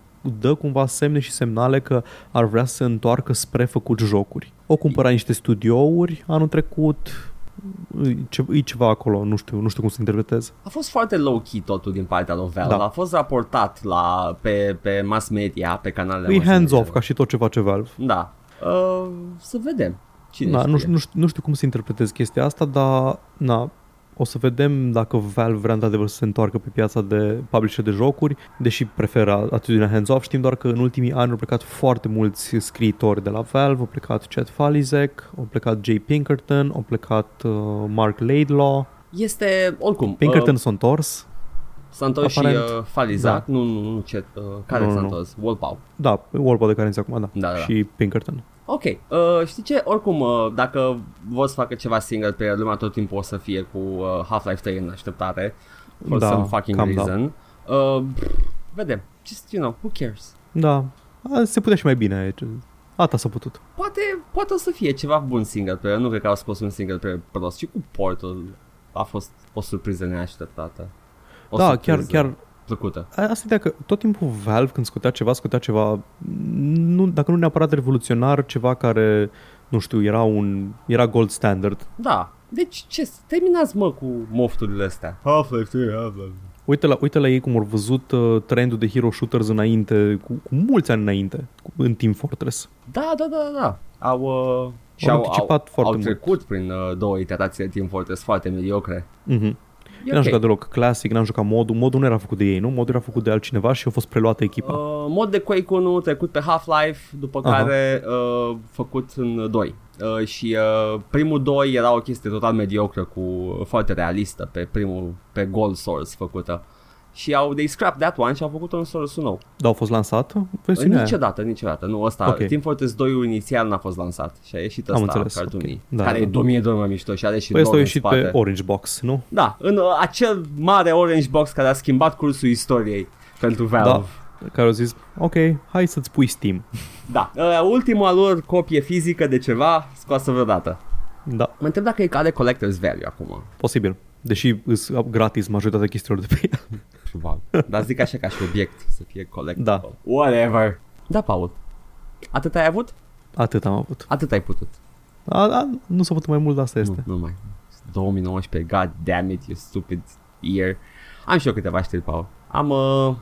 dă cumva semne și semnale că ar vrea să se întoarcă spre făcut jocuri. O cumpăra niște studiouri anul trecut, e ce- e ceva acolo, nu știu, nu știu cum să interpretez. A fost foarte low-key totul din partea lui Valve. Da. A fost raportat la, pe, pe mass media, pe canalele E mass hands-off media. ca și tot ce face Valve. Da. Uh, să vedem. Cine Na, știe? nu, știu, nu, știu, nu știu cum să interpretez chestia asta, dar na, o să vedem dacă Valve vrea într-adevăr să se întoarcă pe piața de publisher de jocuri, deși preferă atitudinea hands-off. Știm doar că în ultimii ani au plecat foarte mulți scriitori de la Valve, au plecat Chad Falizek, au plecat Jay Pinkerton, au plecat uh, Mark Laidlaw. Este, oricum, Pinkerton uh, s-a întors. s-a întors și aparent. uh, Falizac. Nu, nu, nu, ce, uh, care Nu, s-a nu. întors? Wolpau. Da, Warpal de care ne acum, da. Da, da, da. Și Pinkerton. Ok, uh, știi ce? Oricum, uh, dacă vor să facă ceva single player, lumea tot timpul o să fie cu uh, Half-Life 3 în așteptare. For Da, some fucking cam da. reason. Uh, vedem. Just, you know, who cares? Da, A, se putea și mai bine aici. Ata s-a putut. Poate, poate o să fie ceva bun single player. Nu cred că au scos un single player prost. Și cu Portal a fost o surpriză neașteptată. O da, chiar, surpriză chiar plăcută. A- Asta e că tot timpul Valve când scotea ceva, scotea ceva, nu, dacă nu neapărat revoluționar, ceva care nu știu, era un era gold standard. Da. Deci ce, terminați mă cu mofturile astea. Half-Life 3, Half-Life. Uite la, uite la ei cum au văzut uh, trendul de hero shooters înainte, cu, cu mulți ani înainte, cu, în Team Fortress. Da, da, da, da. Au, uh, și Au au, au, anticipat foarte au mult. trecut prin uh, două iterații de Team Fortress foarte mediocre. Mm-hmm. E N-am ok. jucat deloc Classic, n-am jucat modul. Modul nu era făcut de ei, nu? Modul era făcut de altcineva și a fost preluată echipa. Uh, mod de Quake 1 trecut pe Half-Life, după Aha. care uh, făcut în 2. Uh, și uh, primul 2 era o chestie total mediocră cu foarte realistă pe primul pe Gold Source făcută. Și au they scrapped that one și au făcut un source nou. Dar a fost lansat versiunea aia? Niciodată, niciodată. Nu, ăsta, Ok. Team Fortress 2 inițial n-a fost lansat și a ieșit Am ăsta înțeles, cartoonii, ok. Da, care da. e 2000 de ori mai mișto și are și Păi ăsta a lore în ieșit spate. pe Orange Box, nu? Da, în uh, acel mare orange box care a schimbat cursul istoriei pentru Valve. Da. Care au zis, ok, hai să-ți pui Steam. Da. Uh, ultima lor copie fizică de ceva scoasă vreodată. Da, Mă întreb dacă e are collector's value acum. posibil. Deși îs gratis majoritatea chestiilor de pe ea. Probabil. Dar zic așa ca și obiect să fie collectible. Da. Whatever. Da, Paul. Atât ai avut? Atât am avut. Atât ai putut. A, a, nu s-a putut mai mult, dar asta este. Nu, nu mai. 2019, god damn it, you stupid year. Am și eu câteva știri, Paul. Am, uh,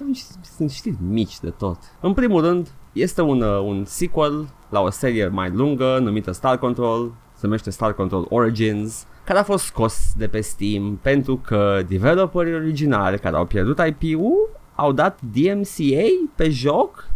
am și- sunt știri mici de tot. În primul rând, este un, uh, un sequel la o serie mai lungă numită Star Control, se numește Star Control Origins, care a fost scos de pe Steam pentru că developerii originali care au pierdut IP-ul au dat DMCA pe joc,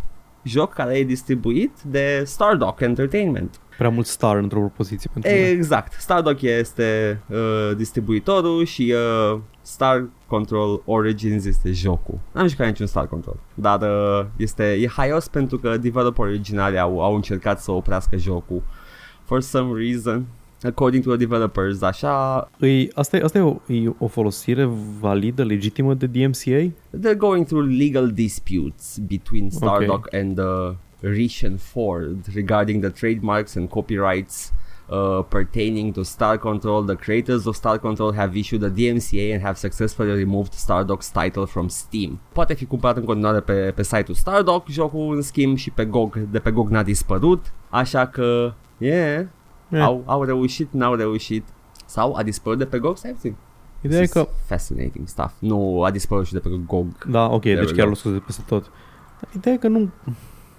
joc care e distribuit de Stardock Entertainment. Prea mult star într-o propoziție pentru mine. Exact. Stardock este uh, distribuitorul și uh, Star Control Origins este jocul. N-am jucat niciun Star Control, dar uh, este e haios pentru că developerii originali au, au încercat să oprească jocul. For some reason, according to the developers, așa, Îi, asta, e, asta e, o, e o folosire validă, legitimă de DMCA? they're going through legal disputes between Stardock and uh, Rich and Ford regarding the trademarks and copyrights uh, pertaining to Star Control. The creators of Star Control have issued a DMCA and have successfully removed Stardock's title from Steam. Poate fi cumpărat în continuare pe, pe site-ul Stardock, jocul în schimb și pe GOG, de pe GOG n-a dispărut, așa că, yeah, Eh. au, au reușit, n-au reușit. Sau a dispărut de pe GOG? Stai puțin. Ideea e This is că, fascinating stuff. Nu, a dispărut și de pe GOG. da, ok, we deci go. chiar l-au scos de peste tot. Ideea e că nu,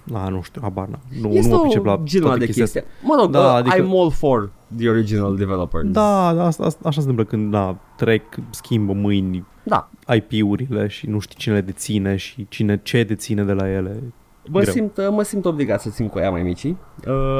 da, nu știu, habar n-am. Nu, Este nu mă pricep la o genul toate de chestia chestie. Mă rog, Da, da, uh, adică- I'm all for the original developers. Da, da asta, asta, așa se întâmplă când da, trec, schimbă mâini Da. IP-urile și nu știi cine le deține și cine ce deține de la ele. Mă Greu. simt, uh, mă simt obligat să țin cu ea mai mici. Uh,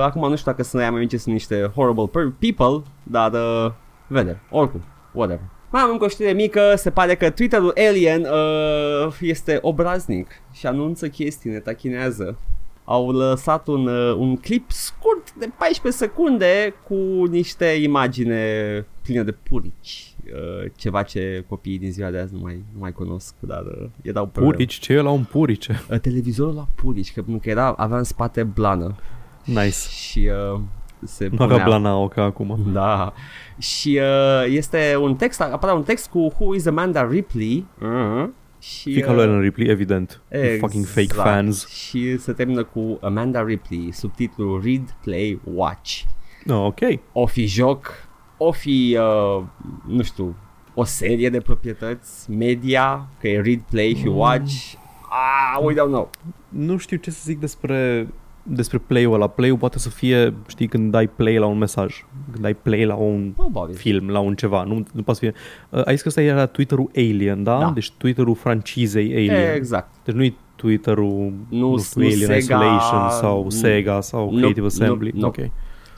acum nu știu dacă sunt ea mai mici, sunt niște horrible per- people, dar uh, vedem. Oricum, whatever. Mai am încă o știre mică, se pare că Twitterul Alien uh, este obraznic și anunță chestii, ne tachinează. Au lăsat un, uh, un clip scurt de 14 secunde cu niște imagine pline de purici. Uh, ceva ce copiii din ziua de azi nu mai, nu mai cunosc, dar uh, erau pe Purici, ce e la un purice? Uh, televizorul la purici, că, că era, avea în spate blană. Nice. Și uh, se Nu avea blanao ca acum. Da. Și uh, este un text, apare un text cu Who is Amanda Ripley. Uh-huh. Și, Fica lui Ellen Ripley, evident. exact. Fucking fake fans. Și se termină cu Amanda Ripley, subtitlul Read, Play, Watch. Oh, ok. O fi joc, o fi, uh, nu știu, o serie de proprietăți media, că e Read, Play și Watch. Ah, we don't know. Nu știu ce să zic despre despre play-ul ăla. Play-ul poate să fie, știi, când dai play la un mesaj, când dai play la un Probabil. film, la un ceva. Nu, nu poate să fie... Uh, ai zis că ăsta era Twitter-ul Alien, da? Da. Deci Twitter-ul francizei Alien. Exact. Deci nu-i Twitter-ul Nu- nu știu, nu Alien Sega, Isolation sau nu- Sega sau nu- Creative nu- Assembly. nu. Ok.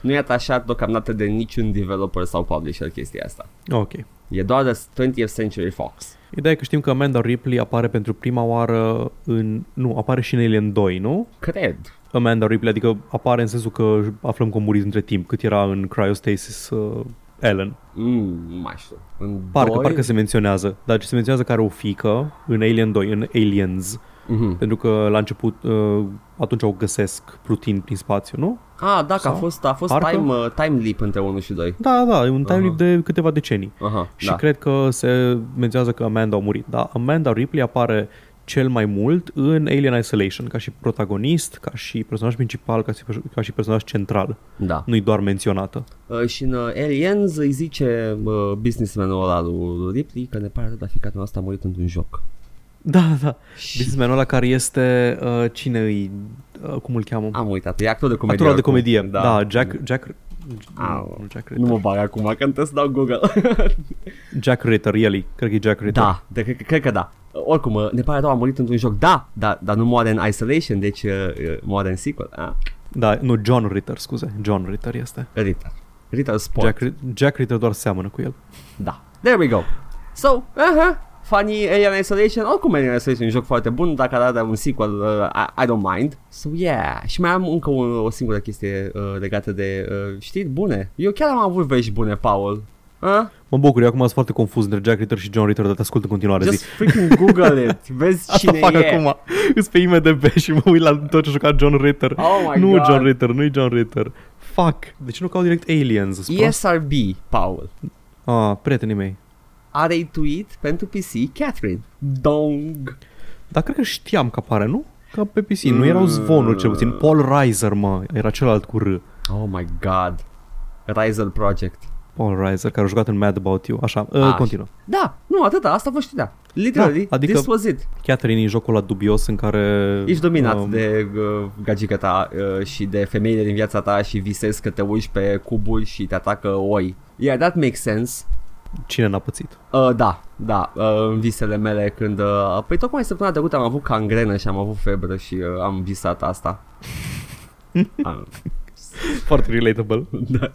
Nu e atașat deocamdată de niciun developer sau publisher chestia asta. Ok. E doar de 20th Century Fox. Ideea e că știm că Amanda Ripley apare pentru prima oară în... Nu, apare și în Alien 2, nu? Cred. Amanda Ripley, adică apare în sensul că aflăm că a murit între timp, cât era în Cryostasis uh, Ellen. Mm, nu mai știu. În Parcă, doi? parcă se menționează, dar se menționează că are o fică în Alien 2, în Aliens, Mhm. pentru că la început uh, atunci o găsesc plutind prin spațiu, nu? Ah, da, că a Sau? fost, a fost Parcă? time, uh, time leap între 1 și 2. Da, da, e un time Aha. leap de câteva decenii. Aha, Și da. cred că se menționează că Amanda a murit. Da, Amanda Ripley apare cel mai mult în Alien Isolation, ca și protagonist, ca și personaj principal, ca și, ca și personaj central. Da. Nu-i doar menționată. Uh, și în uh, Aliens îi zice uh, businessmanul ăla lui Ripley că ne pare rău, dar ficatul ăsta a murit într-un joc. Da, da. Și Businessmanul ăla care este, uh, cine îi, uh, cum îl cheamă? am uitat, e actor de comedie. Actorul de oricum. comedie. Da, da Jack, Jack, Au. nu, Jack Nu Ritter. mă bag acum, că îmi trebuie să dau Google. Jack Ritter, el e. Cred că e Jack Ritter. da, de, cred, cred că da. Oricum, uh, ne pare rău, a murit într-un joc. Da, da dar nu moare în Isolation, deci uh, uh, moare în sequel. Ah, Da, nu, John Ritter, scuze. John Ritter este. Ritter. Ritter Sport. Jack, Ri- Jack Ritter doar seamănă cu el. Da. There we go. So, uh-huh. Funny Alien Isolation, oricum Alien Isolation e un joc foarte bun, dacă ar avea un sequel, uh, I, I don't mind. So, yeah. Și mai am încă un, o singură chestie uh, legată de uh, știri bune. Eu chiar am avut vești bune, Paul. Uh? Mă bucur, eu acum sunt foarte confuz între Jack Ritter și John Ritter, dar te ascult în continuare, zi. Just freaking Google it. Vezi Asta cine fac e. acum. Îs pe IMDB și mă uit la tot ce a jucat John Ritter. Oh my nu God. John Ritter, nu-i John Ritter. Fuck. De ce nu caut direct Aliens? Îți prost? ESRB, Paul. Ah, prietenii mei. A retweet pentru PC Catherine. Dong. Dar cred că știam că apare, nu? Ca pe PC, nu erau zvonuri cel puțin. Paul Reiser, mă, era celălalt cu R. Oh my god. Riser Project. Paul Reiser, care a jucat în Mad About You. Așa, uh, Așa. continuă. Da, nu, atâta, asta vă știrea. Literally, Da, adică- this was it. Catherine e jocul ăla dubios în care... Ești dominat um, de uh, gagica ta uh, și de femeile din viața ta și visezi că te uiți pe cuburi și te atacă oi. Yeah, that makes sense. Cine n-a pățit? Uh, da, da, uh, în visele mele când... Uh, păi tocmai săptămâna trecută am avut cangrenă și am avut febră și uh, am visat asta. am, Foarte relatable. da.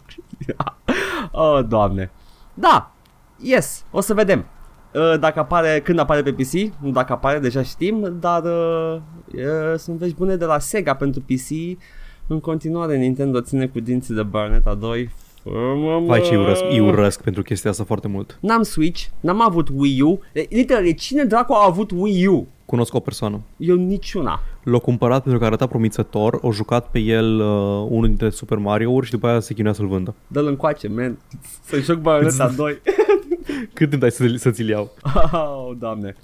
oh, doamne. Da, yes, o să vedem. Uh, Dacă apare, când apare pe PC, nu dacă apare, deja știm, dar uh, uh, sunt vești bune de la Sega pentru PC. În continuare, Nintendo ține cu dinții de Bayonetta 2. Fă-mă, Vai ce îi urăsc, mă. îi urăsc pentru chestia asta foarte mult. N-am Switch, n-am avut Wii U. E, Literally, cine dracu a avut Wii U? Cunosc o persoană. Eu niciuna. L-a cumpărat pentru că arăta promițător, o jucat pe el uh, unul dintre Super Mario-uri și după aia se chinuia să-l vândă. Dă-l încoace, man. Să joc Bayonetta 2. Cât timp ai să, să ți-l iau? oh, doamne.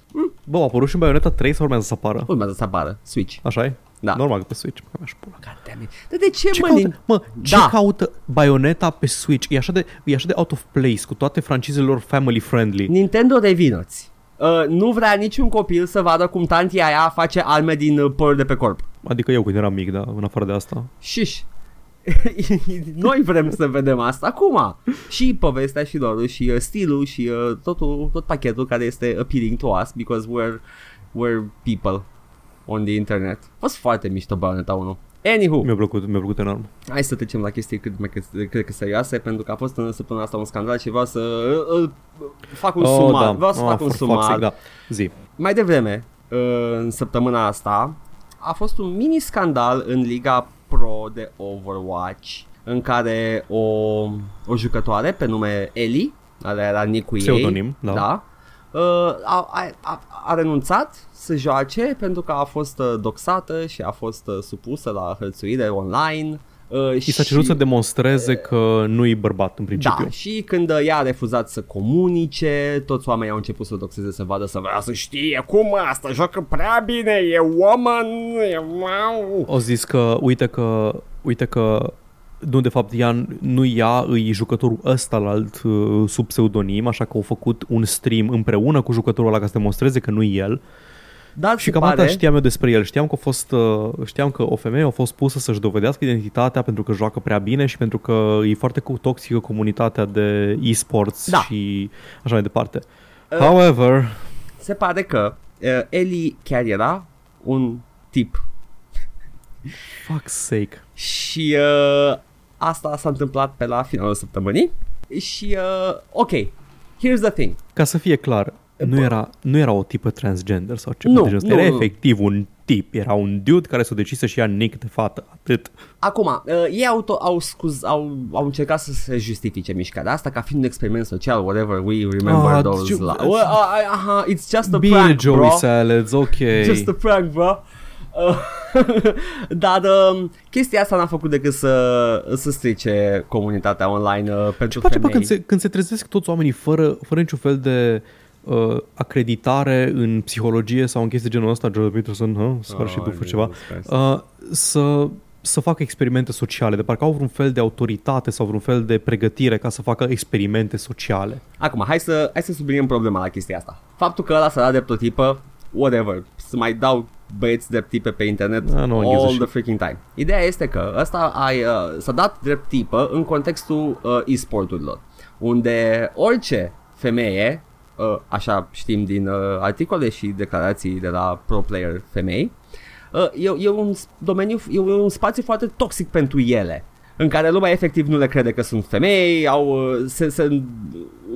Bă, a apărut și în Bayonetta 3 sau urmează să apară? Urmează să apară Switch. așa e? Da. Normal că pe Switch. Mă, mi-aș pula. God damn it. Dar de ce, Ce mă, caută, Nin- mă, ce Da. caută Bayonetta pe Switch? E așa, de, e așa de out of place cu toate francizele lor family friendly. Nintendo revinoți. Uh, nu vrea niciun copil să vadă cum tantia aia face arme din uh, păr de pe corp. Adică eu când eram mic, da, în afară de asta. Shish. Noi vrem să vedem asta acum. Și povestea și lor și uh, stilul și uh, totul, tot pachetul care este appealing to us because we're, we're people on the internet. A fost foarte mișto Bayonetta 1. Anywho, Mi-a plăcut, mi-a plăcut enorm. hai să trecem la chestii cât mai cât, cât că serioase pentru că a fost în săptămâna asta un scandal și vreau să uh, uh, fac un sumar. Vreau să Oh, fac un for fuck's sumar. sake, da. Zi. Mai devreme, uh, în săptămâna asta, a fost un mini scandal în Liga Pro de Overwatch în care o, o jucătoare pe nume Ellie, care era nick-ul ei, Pseudonim, da. da uh, a, a, a, a renunțat să joace pentru că a fost uh, doxată și a fost uh, supusă la hărțuire online. Uh, I s-a cerut să demonstreze că nu-i bărbat în principiu. da, și când uh, ea a refuzat să comunice, toți oamenii au început să doxeze, să vadă, să vrea să știe cum asta joacă prea bine, e woman, e wow. Au zis că, uite că, uite că nu, de fapt, ea, nu ea, îi jucătorul ăsta la alt uh, sub pseudonim, așa că au făcut un stream împreună cu jucătorul ăla ca să demonstreze că nu e el. Dar Și se cam pare, atât știam eu despre el. Știam că, a fost, uh, știam că o femeie a fost pusă să-și dovedească identitatea pentru că joacă prea bine și pentru că e foarte cu- toxică comunitatea de e-sports Da. și așa mai departe. Uh, However, se pare că uh, Ellie chiar era un tip fuck's sake. și uh, asta s-a întâmplat pe la finalul săptămânii și uh, ok, here's the thing, Ca să fie clar, nu era, nu era o tipă transgender sau ceva Nu, de genul ăsta. nu, Era nu. efectiv un tip. Era un dude care s-a decis să-și ia nick de fată. Atât. Acum, uh, ei au, to- au, scuz, au, au încercat să se justifice mișcarea asta ca fiind un experiment social, whatever we remember Ah, those. ju- La- well, uh, aha, it's just a Bine, prank, Joey bro. Salads, ok. Just a prank, bro. Uh, Dar um, chestia asta n-a făcut decât să, să strice comunitatea online uh, pentru Ce face, bă, femei. când se, când se trezesc toți oamenii fără, fără niciun fel de uh, acreditare în psihologie sau în chestii genul ăsta, Jordan Peterson, huh? sper și Oh, tu fă Jesus ceva, Christ. uh, să să facă experimente sociale, de parcă au vreun fel de autoritate sau vreun fel de pregătire ca să facă experimente sociale. Acum, hai să, hai să subliniem problema la chestia asta. Faptul că ăla s-a dat drept o tipă, whatever, să mai dau băieți drept tipe pe internet Da, nu, all all the freaking time. Ideea este că ăsta ai, uh, s-a dat drept tipă în contextul uh, e-sporturilor, unde orice femeie, uh, așa știm din uh, articole și declarații de la pro player femei, uh, e, e un s- domeniu, e un spațiu foarte toxic pentru ele în care lumea efectiv nu le crede că sunt femei, au, uh, se, se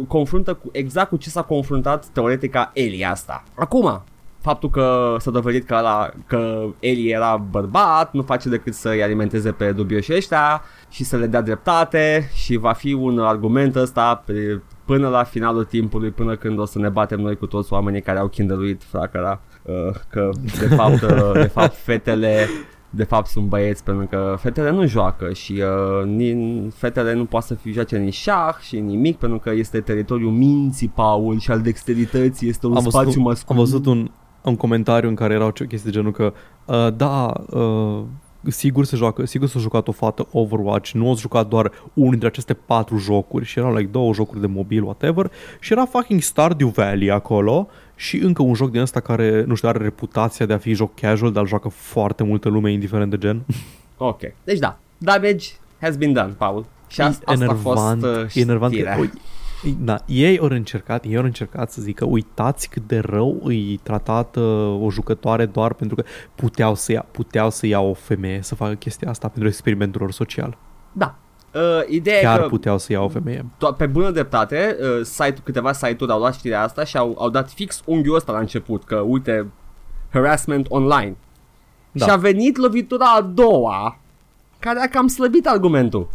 confruntă cu, exact cu ce s-a confruntat teoretica Ellie asta. Acum, faptul că s-a dovedit că, ăla, că Ellie era bărbat nu face decât să-i alimenteze pe dubioși ăștia și să le dea dreptate și va fi un argument ăsta pe, până la finalul timpului, până când o să ne batem noi cu toți oamenii care au kinderuit fracăra, uh, că de fapt, uh, de fapt fetele de fapt sunt băieți pentru că fetele nu joacă și uh, ni, fetele nu poate să fie joace nici șah și nimic pentru că este teritoriul minții, Paul, și al dexterității, este un Am văzut, spațiu un, masculin. am văzut un, un comentariu în care erau ce- chestii de genul că uh, da, uh, sigur se joacă, sigur s-a jucat o fată Overwatch, nu a jucat doar unul dintre aceste patru jocuri și erau like două jocuri de mobil, whatever, și era fucking Stardew Valley acolo și încă un joc din ăsta care, nu știu, are reputația de a fi joc casual, dar îl joacă foarte multă lume, indiferent de gen. Ok, deci da, damage has been done, Paul. Și asta, asta a fost uh, e enervant știrea. că, ui, da, ei au încercat, ei au încercat să zică uitați cât de rău îi tratat uh, o jucătoare doar pentru că puteau să ia, puteau să ia o femeie să facă chestia asta pentru experimentul lor social. Da. Uh, ideea Chiar e că puteau să ia o femeie. to- pe bună dreptate, uh, site câteva site-uri au luat știrea asta și au, au dat fix unghiul ăsta la început, că uite, harassment online. Da. Și a venit lovitura a doua, care a cam slăbit argumentul.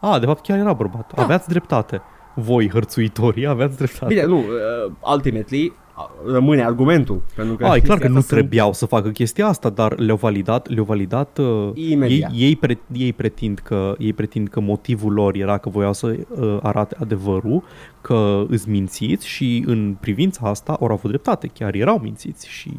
A, de fapt chiar era bărbat. Da. Aveați dreptate. Voi, hărțuitorii, aveați dreptate. Bine, nu, uh, ultimately uh, rămâne argumentul. Pentru că A, e clar că chestia nu asta sunt- trebuiau să facă chestia asta, dar le-au validat, le-au validat uh, ei, Imediat. ei, pre, ei, pretind că, ei pretind că motivul lor era că voiau să uh, arate adevărul, că îți mințiți și în privința asta au avut dreptate, chiar erau mințiți și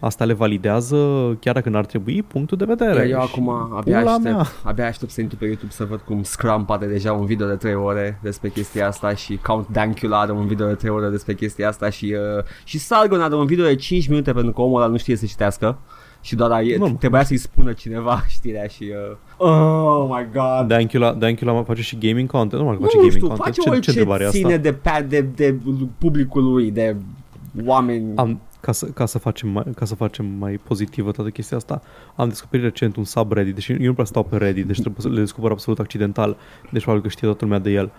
asta le validează, chiar dacă n-ar trebui, punctul de vedere. Iar eu Și acum abia pula aștept, mea. abia aștept să intru pe YouTube să văd cum Scrum poate deja un video de 3 ore despre chestia asta și Count Dankula are un video de 3 ore despre chestia asta și, uh, și Sargon are un video de 5 minute pentru că omul ăla nu știe să citească și doar a, Nu. trebuia să-i spună cineva știrea și uh, oh my god Dankula, Dankula face și gaming content, nu mai face nu gaming știu, content. face ce, ce orice întrebare e asta? ține de, pe, de, de publicul lui, de oameni Am, ca, să, ca, să facem mai, ca să facem mai pozitivă toată chestia asta, am descoperit recent un subreddit, deși eu nu prea stau pe Reddit, deci trebuie să le descoper absolut accidental, deci probabil că știe toată lumea de el.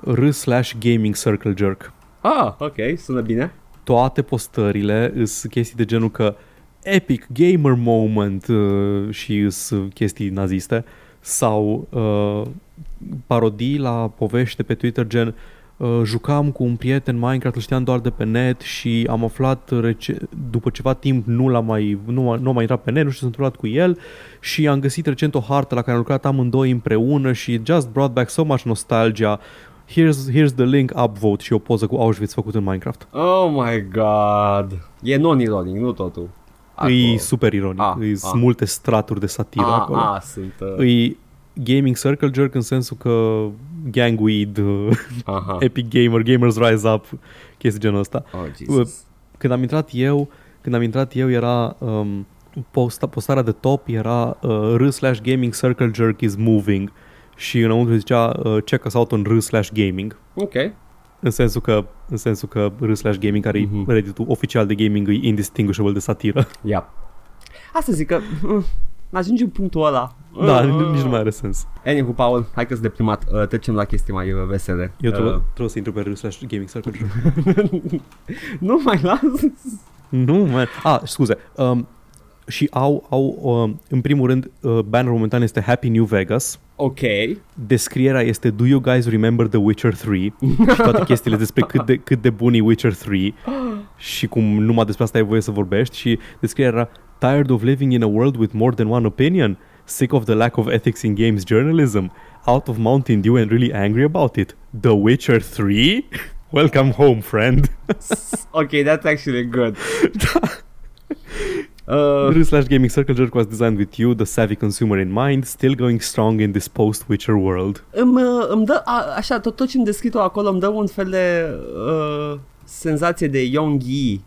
R slash gaming circle jerk. Ah, ok, sună bine Toate postările sunt chestii de genul că epic gamer moment uh, și sunt chestii naziste sau uh, parodii la povești de pe Twitter gen uh, jucam cu un prieten Minecraft, îl știam doar de pe net și am aflat rece- după ceva timp nu l-a mai, nu, a- nu a mai intrat pe net, nu știu ce s-a întâmplat cu el și am găsit recent o hartă la care am lucrat amândoi împreună și it just brought back so much nostalgia Here's, here's the link, upvote și o poză cu Auschwitz făcut în Minecraft. Oh my god E non-ironic, nu totul E super ironic, Ah, e ah. multe straturi de satiră a, acolo. a, sunt uh, E gaming circle jerk în sensul că gangweed, uh, aha. epic gamer, gamers rise up, chestii genul ăsta. Oh, Jesus. Când am intrat eu, când am intrat eu era um, posta, postarea de top era uh, r slash gaming circle jerk is moving și înăuntru zicea uh, check us out on r slash gaming. Ok În sensul că, în sensul că r slash gaming, care Mhm. e Reddit-ul oficial de gaming, e indistinguishable de satiră. Yep Asta zic că mm, Ajungi în punctul ăla da, Uh, nici nu mai are sens. Anywho, Paul, hai că-s deprimat uh, Trecem la chestii mai uh, vesele Eu trebuie, uh, trebuie să intru pe r slash gaming circle jerk. Nu mai las Nu, man. Ah, scuze. Um, și au, au um, în primul rând, uh, bannerul momentan este Happy New Vegas. Ok Descrierea este Do you guys remember The Witcher 3? și toate chestiile despre cât de, cât de bun e Witcher 3 și cum numai despre asta ai voie să vorbești și descrierea era Tired of living in a world with more than one opinion? Sick of the lack of ethics in games journalism? Out of Mountain Dew and really angry about it? The Witcher 3? Welcome home, friend. ok, that's actually good. Uh, slash Gaming Circle Jerk was designed with you, the savvy consumer in mind, still going strong in this post-Witcher world. îmi, uh, îmi dă, a, așa, tot, tot ce îmi acolo îmi dă un fel de uh, senzație de Young Yi.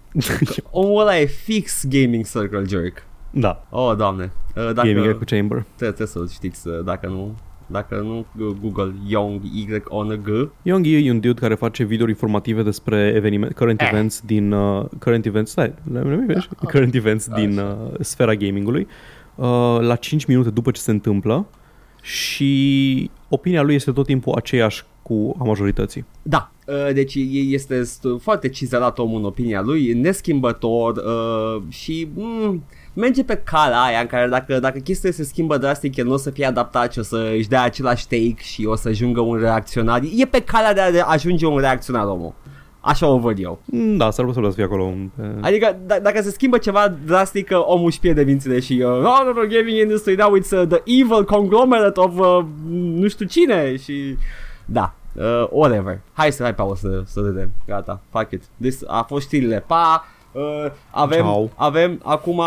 Omul ăla e fix Gaming Circle Jerk. Da, Oh, doamne. Uh, dacă, Gaming Echo Chamber. trebuie, trebuie să-l știți, uh, dacă nu, dacă nu, uh, Google Young Y O N G. Young e un dude care face videouri informative despre eveniment, current Eh. events din uh, current events, stai, let me finish. current events din uh, sfera gamingului uh, la 5 minute după ce se întâmplă și opinia lui este tot timpul aceeași cu a majorității. Da, uh, deci e- este st- foarte cizelat omul în opinia lui, neschimbător uh, și mm, merge pe calea aia în care dacă, dacă chestia se schimbă drastic, el nu o să fie adaptat și o să își dea același take și o să ajungă un reacționar. E pe calea de a ajunge un reacționar omul. Așa o văd eu. Mm, Da, s-ar putea să fie acolo. un- pe- Adică d- dacă se schimbă ceva drastic, uh, omul își pierde mințile și uh, oh, no, no, gaming industry now it's uh, the evil conglomerate of uh, nu știu cine și da, uh, whatever. Hai să hai Paul să, să vedem. Gata, fuck it. This a fost știrile. Pa! Uh, avem, Ciao. avem acum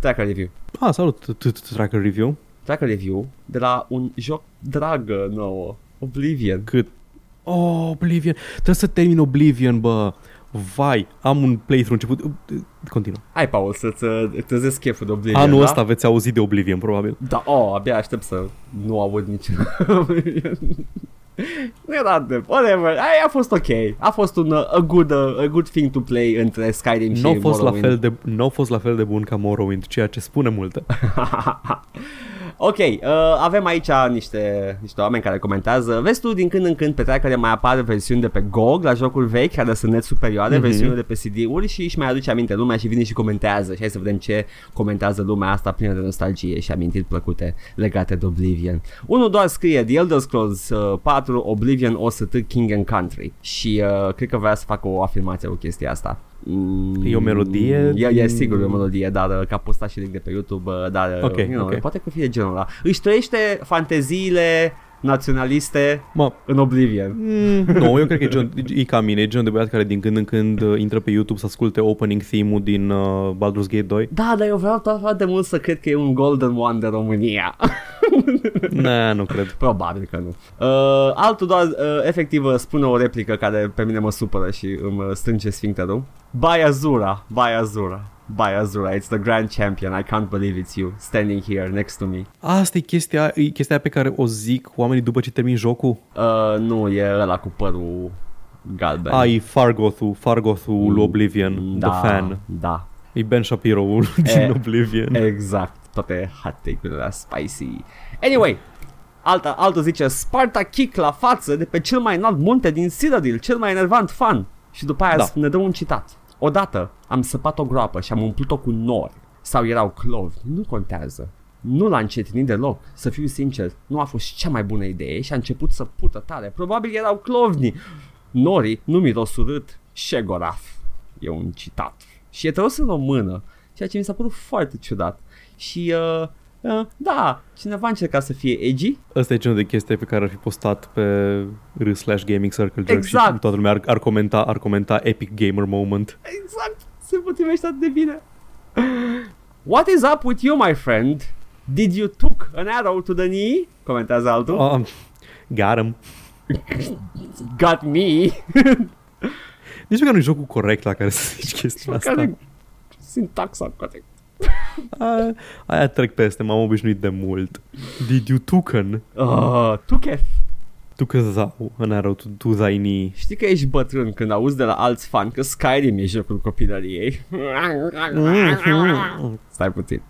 tracker review. Ah, salut, t- t- Tracker Review. Tracker review de la un joc dragă nouă. Oblivion. Cât? Oh, Oblivion. Trebuie să termin Oblivion, bă. Vai, am un playthrough început. Continuă. Hai, Paul, să-ți uh, trezesc cheful de Oblivion, Anul da? ăsta veți auzi de Oblivion, probabil. Da, oh, abia aștept să nu aud nici Nu era de whatever, Aia a fost ok A fost un uh, a good, uh, a good thing to play între Skyrim și Nu a fost, la Morrowind. fel de, n-au fost la fel de bun ca Morrowind, ceea ce spune multe. ok, uh, avem aici niște, niște oameni care comentează Vezi tu din când în când pe trackere mai apar versiuni de pe GOG la jocuri vechi care sunt net superioare, Mhm. mm-hmm. versiunile de pe CD-uri și își mai aduce aminte lumea și vine și comentează și hai să vedem ce comentează lumea asta plină de nostalgie și amintiri plăcute legate de Oblivion. Unul doar scrie The Elder Scrolls uh, 4 Oblivion OST King and Country și uh, cred că vrea să facă o afirmație cu chestia asta. Mm, E o melodie? E, e sigur e o melodie, dar uh, că a postat și link de pe YouTube, uh, dar uh, Ok, you know, ok. poate că fie genul ăla. Își trăiește fanteziile naționaliste Mă, în Oblivion. mm, nu, eu cred că e, gen, e ca mine, e genul de băiat care din când în când uh, intră pe YouTube să asculte opening theme-ul din uh, Baldur's Gate 2. Da, dar eu vreau tot foarte mult să cred că e un Golden One de România. Ne, nu cred. Probabil că nu. Uh, altul doar, uh, efectiv, uh, spune o replică care pe mine mă supără și îmi uh, strânge sfincterul. By Azura, by Azura, by Azura, it's the grand champion, I can't believe it's you, standing here next to me. Asta e chestia, e chestia pe care o zic oamenii după ce termin jocul. Uh, nu, e ăla cu părul galben. Ai Fargoth-ul, Fargoth-ul lui Oblivion, da, the fan. Da, E Ben Shapiro-ul din Oblivion. exact. Toate hot take-urile la spicy. Anyway, Alta, altul zice Sparta kick la față de pe cel mai înalt munte din Citadel, cel mai enervant fan. Și după aia Da. ne dă un citat. Odată am săpat o groapă și am umplut-o cu nori. Sau erau clovi. Nu contează. Nu l-a încetinit deloc. Să fiu sincer, nu a fost cea mai bună idee și a început să pută tare. Probabil erau clovni. Norii nu miros urât. Șegoraf. E un citat. Și e tradus în română, ceea ce mi s-a părut foarte ciudat. Și, uh, uh, da, cineva încerca să fie edgy. Ăsta e genul de chestie pe care ar fi postat pe r slash gaming circle jerk Exact. și toată lumea ar, ar, comenta, ar comenta epic gamer moment. Exact, se potrivește atât de bine. What is up with you, my friend? Did you took an arrow to the knee? Comentează altul. Oh. got him. Got me. Nici măcar nu e jocul corect la care să zici chestia asta. Care sintaxa corect. A, aia trec peste, m-am obișnuit de mult. Did you tuken? Uh, Tuketh. Tu că zau an arrow to, to thy knee. Știi că ești bătrân când auzi de la alți fani că Skyrim e jocul copilăriei. Stai puțin.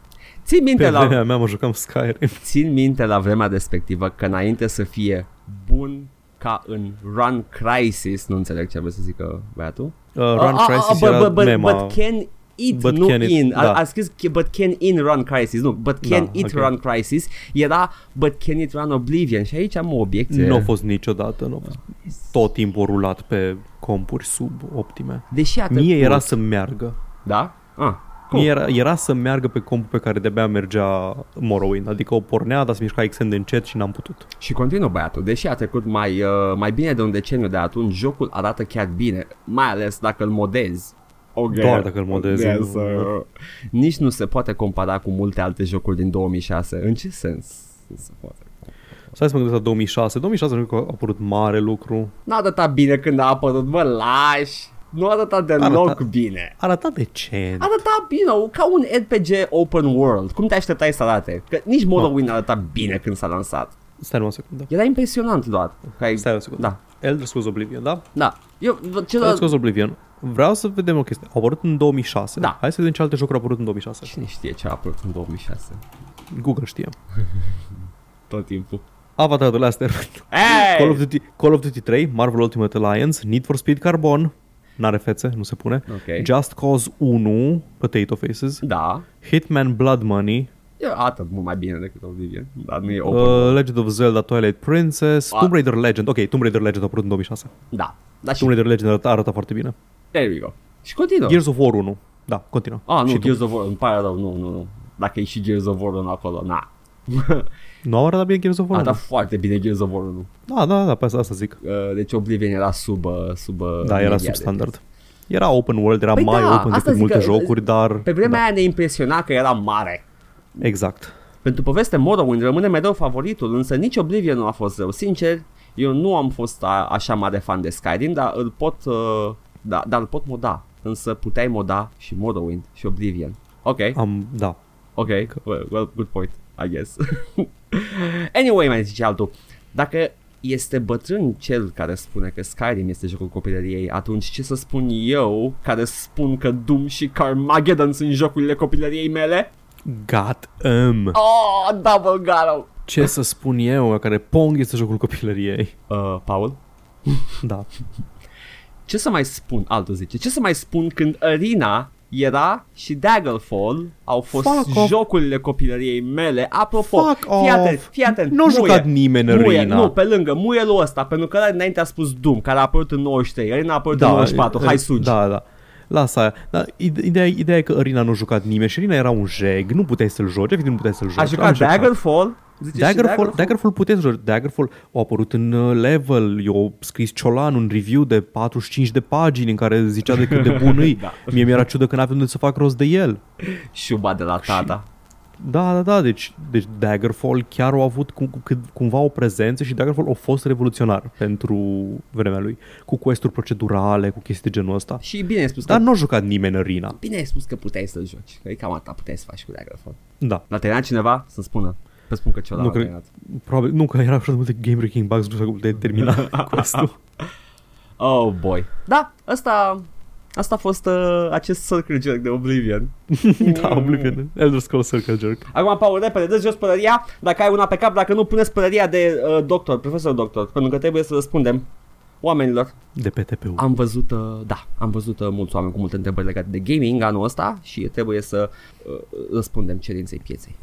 Țin minte Pe la... vremea mea mă jucam Skyrim. țin minte la vremea respectivă că înainte să fie bun ca în Run Crisis, nu înțeleg ce vreau să zică băiatul. Uh, Run Ah, ah, Crisis ah, era but, but, mema. but can it, But nu can it- in. A, da. a scris că- but can in Run Crisis, nu, but can Da, it ok. Run Crisis, era but can it Run Oblivion și aici am o obiecție. Nu a fost niciodată, nu a fost. Tot timpul rulat pe compuri sub optime. Deși a Mie trecut. era să meargă. Da? Ah, Cool. Mie era, era să meargă pe compul pe care de-abia mergea Morrowind, adică o pornea, dar se mișca extrem de încet și n-am putut. Și continuă băiatul, deși a trecut mai, uh, mai bine de un deceniu de atunci, jocul arată chiar bine, mai ales dacă îl modezi. Okay. Doar dacă îl modezi. Yes, uh, nici nu se poate compara cu multe alte jocuri din 2006. În ce sens? Nu se poate. Stai să mă gândesc la 2006. 2006 nu că a apărut mare lucru. Nu arăta bine când a apărut, mă lași. Nu arăta deloc Arăta- bine. Arăta decent. Arăta bine, ca un RPG open world. Cum te așteptai să arate? Că nici Morrowind arăta bine când s-a lansat. Stai numai o secundă. Era impresionant doar. Că ai... Stai o secundă. Da, Elder Scrolls Oblivion, da? da. Eu, ce Elder Scrolls Oblivion. Vreau să vedem o chestie. Au apărut în 2006. Da. Hai să vedem ce alte jocuri au apărut în 2006. Cine știe ce a apărut în 2006? Google știe. Tot timpul. Avatar The Last Airbender. Hey! Call of, Duty, Call of Duty 3, Marvel Ultimate Alliance, Need for Speed Carbon, n-are fețe, nu se pune, Ok. Just Cause 1, Potato Faces, Da. Hitman Blood Money, E arată mult mai bine decât Oblivion, dar nu e open. uh, Legend of Zelda Twilight Princess, A- Tomb Raider Legend, ok, Tomb Raider Legend a apărut în 2006. Da. Dar și Tomb Raider Legend arată, arată foarte bine. there we go. Și continuă. Gears of War 1, da, continuă. Ah, nu, și tu? Gears of War, îmi pare rău, nu, nu, nu. Dacă e și Gears of War 1 acolo, na. Nu au arătat bine Gears of War 1? Arată foarte bine Gears of War 1. Da, da, da, pe asta, asta zic. Uh, deci Oblivion era sub, uh, sub uh, Da, era media sub de- standard. Era open world, era Păi mai da, open asta decât zic multe că- jocuri, dar... Pe vremea da, aia ne impresiona că era mare. Exact. Pentru poveste Morrowind rămâne mereu favoritul, însă nici Oblivion nu a fost rău. Sincer, eu nu am fost a, așa mare fan de Skyrim, dar îl pot, uh, da, dar îl pot moda. Însă puteai moda și Morrowind și Oblivion. Ok, Am, da. ok, well, well good point, I guess. anyway, mai zice altul, dacă este bătrân cel care spune că Skyrim este jocul copilăriei, atunci ce să spun eu care spun că Doom și Carmageddon sunt jocurile copilăriei mele? Got em. Oh, double got Ce să spun eu, care Pong este jocul copilăriei. Uh, Paul? Da. Ce să mai spun? Altul zice. Ce să mai spun când Arena era și Daggerfall au fost Fuck off. jocurile copilăriei mele. Apropo, Fuck fii atent, off. fii atent. Nu a muie, jucat nimeni în muie, Arena. Nu, pe lângă, muielul ăsta, pentru că ăla înainte a spus Doom, care a apărut în 93, Arena a apărut în 94, hai sugi. Da, da. Lasă aia. Da, ide- ideea, ideea e că Arena nu a jucat nimeni și Arena era un jeg. Nu puteai să-l joci, efectiv nu puteai să-l joci. A Am jucat Daggerfall? Zice și Daggerfall, Daggerfall puteți să joci. Daggerfall a apărut în uh, level. Eu am scris Ciolan un review de 45 de pagini în care zicea de cât de bun e. Da. Mie mi-era ciudă că n-aveam unde să fac rost de el. Șuba de la tata. Da, da, da, deci, deci Daggerfall chiar au avut cum, cum, cumva o prezență și Daggerfall a fost revoluționar pentru vremea lui, cu quest procedurale, cu chestii de genul ăsta. Și bine ai spus Dar că nu a jucat nimeni în Arena. Bine ai spus că puteai să-l joci. Că e cam atât puteai să faci cu Daggerfall. Da, L-a terminat cineva? Să-mi spună. Să spun că ce Nu l-a cred. terminat. probabil, nu că era așa de multe game breaking bugs nu de termina quest-ul. Oh boy. Da, asta, asta a fost uh, acest circle jerk de Oblivion. da, Oblivion, Elder Scrolls Circle Jerk. Acum, Paul, repede, dă jos pălăria, dacă ai una pe cap, dacă nu, puneți pălăria de uh, doctor, profesor doctor, pentru că trebuie să răspundem oamenilor. De pe TPU. Am văzut, uh, da, am văzut uh, mulți oameni cu multe întrebări legate de gaming anul ăsta și trebuie să uh, răspundem cerinței pieței.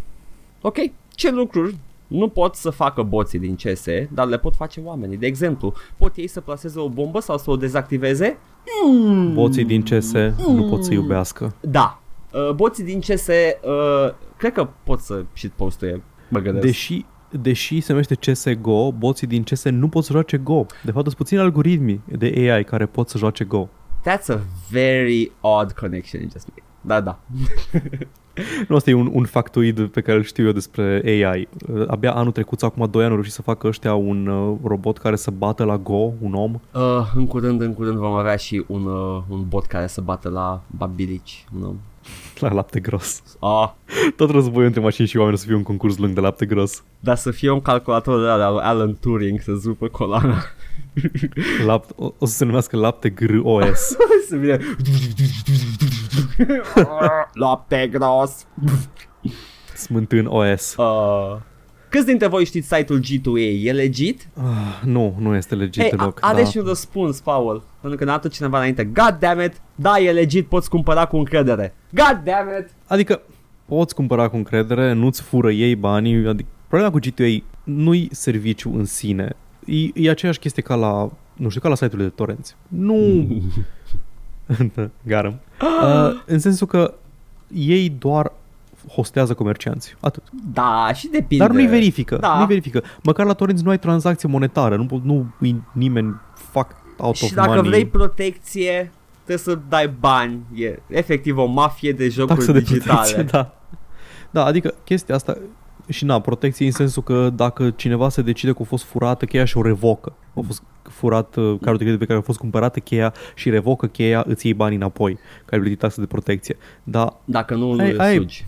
Ok, ce lucruri nu pot să facă boții din CS, dar le pot face oamenii. De exemplu, pot ei să placeze o bombă sau să o dezactiveze? Mm. Boții din CS nu pot să iubească. Da. Uh, boții din CS, uh, cred că pot să shitpostuie, mă gândesc. Deși, deși se numește CSGO, boții din CS nu pot să joace Go. De fapt, sunt puțini algoritmi de AI care pot să joace Go. That's a very odd connection you just made. Da, da. Nu, asta e un, un factoid pe care îl știu eu despre AI. Uh, Abia anul trecut, sau acum 2 ani, au reușit să facă ăștia un uh, robot care să bată la Go, un om. Uh, în curând, în curând vom avea și un, uh, un bot care să bată la babilici. Nu? La lapte gros. Ah, Tot războiul între mașini și oameni o să fie un concurs lung de lapte gros. dar să fie un calculator de la Alan Turing să zupă coloana. Lapt, o, o să se numească lapte GROS. să fie... Lapte gros. Smântân OS. Uh, câți dintre voi știți site-ul G2A? E legit? Ah, nu, nu este legit Hey, deloc. are da. și un răspuns, Paul. Pentru că n-a dat cineva înainte. God damn it, da, e legit, poți cumpăra cu încredere. God damn it! Adică poți cumpăra cu încredere, nu-ți fură ei banii. Adică, problema cu GTA nu-i serviciu în sine. E, e aceeași chestie ca la, nu știu, ca la site-urile de torenți. Nu... Garam. Uh, în sensul că ei doar hostează comercianți. Atât. Da, și depinde. Dar nu-i verifică. Da. Nu-i verifică. Măcar la torrenți nu ai tranzacție monetară. Nu, po- nu îi nimeni fac out Și of dacă money. vrei protecție, trebuie să dai bani. E efectiv o mafie de jocuri taxă de digitale. protecție, da. Da, adică chestia asta și na, protecție în sensul că dacă cineva se decide că a fost furată cheia și o revocă, a fost furat uh, cardul de credit pe care a fost cumpărată cheia și revocă cheia, îți iei banii înapoi, că ai plătit taxă de protecție. Dar Dacă nu Ai- îl ai- sugi.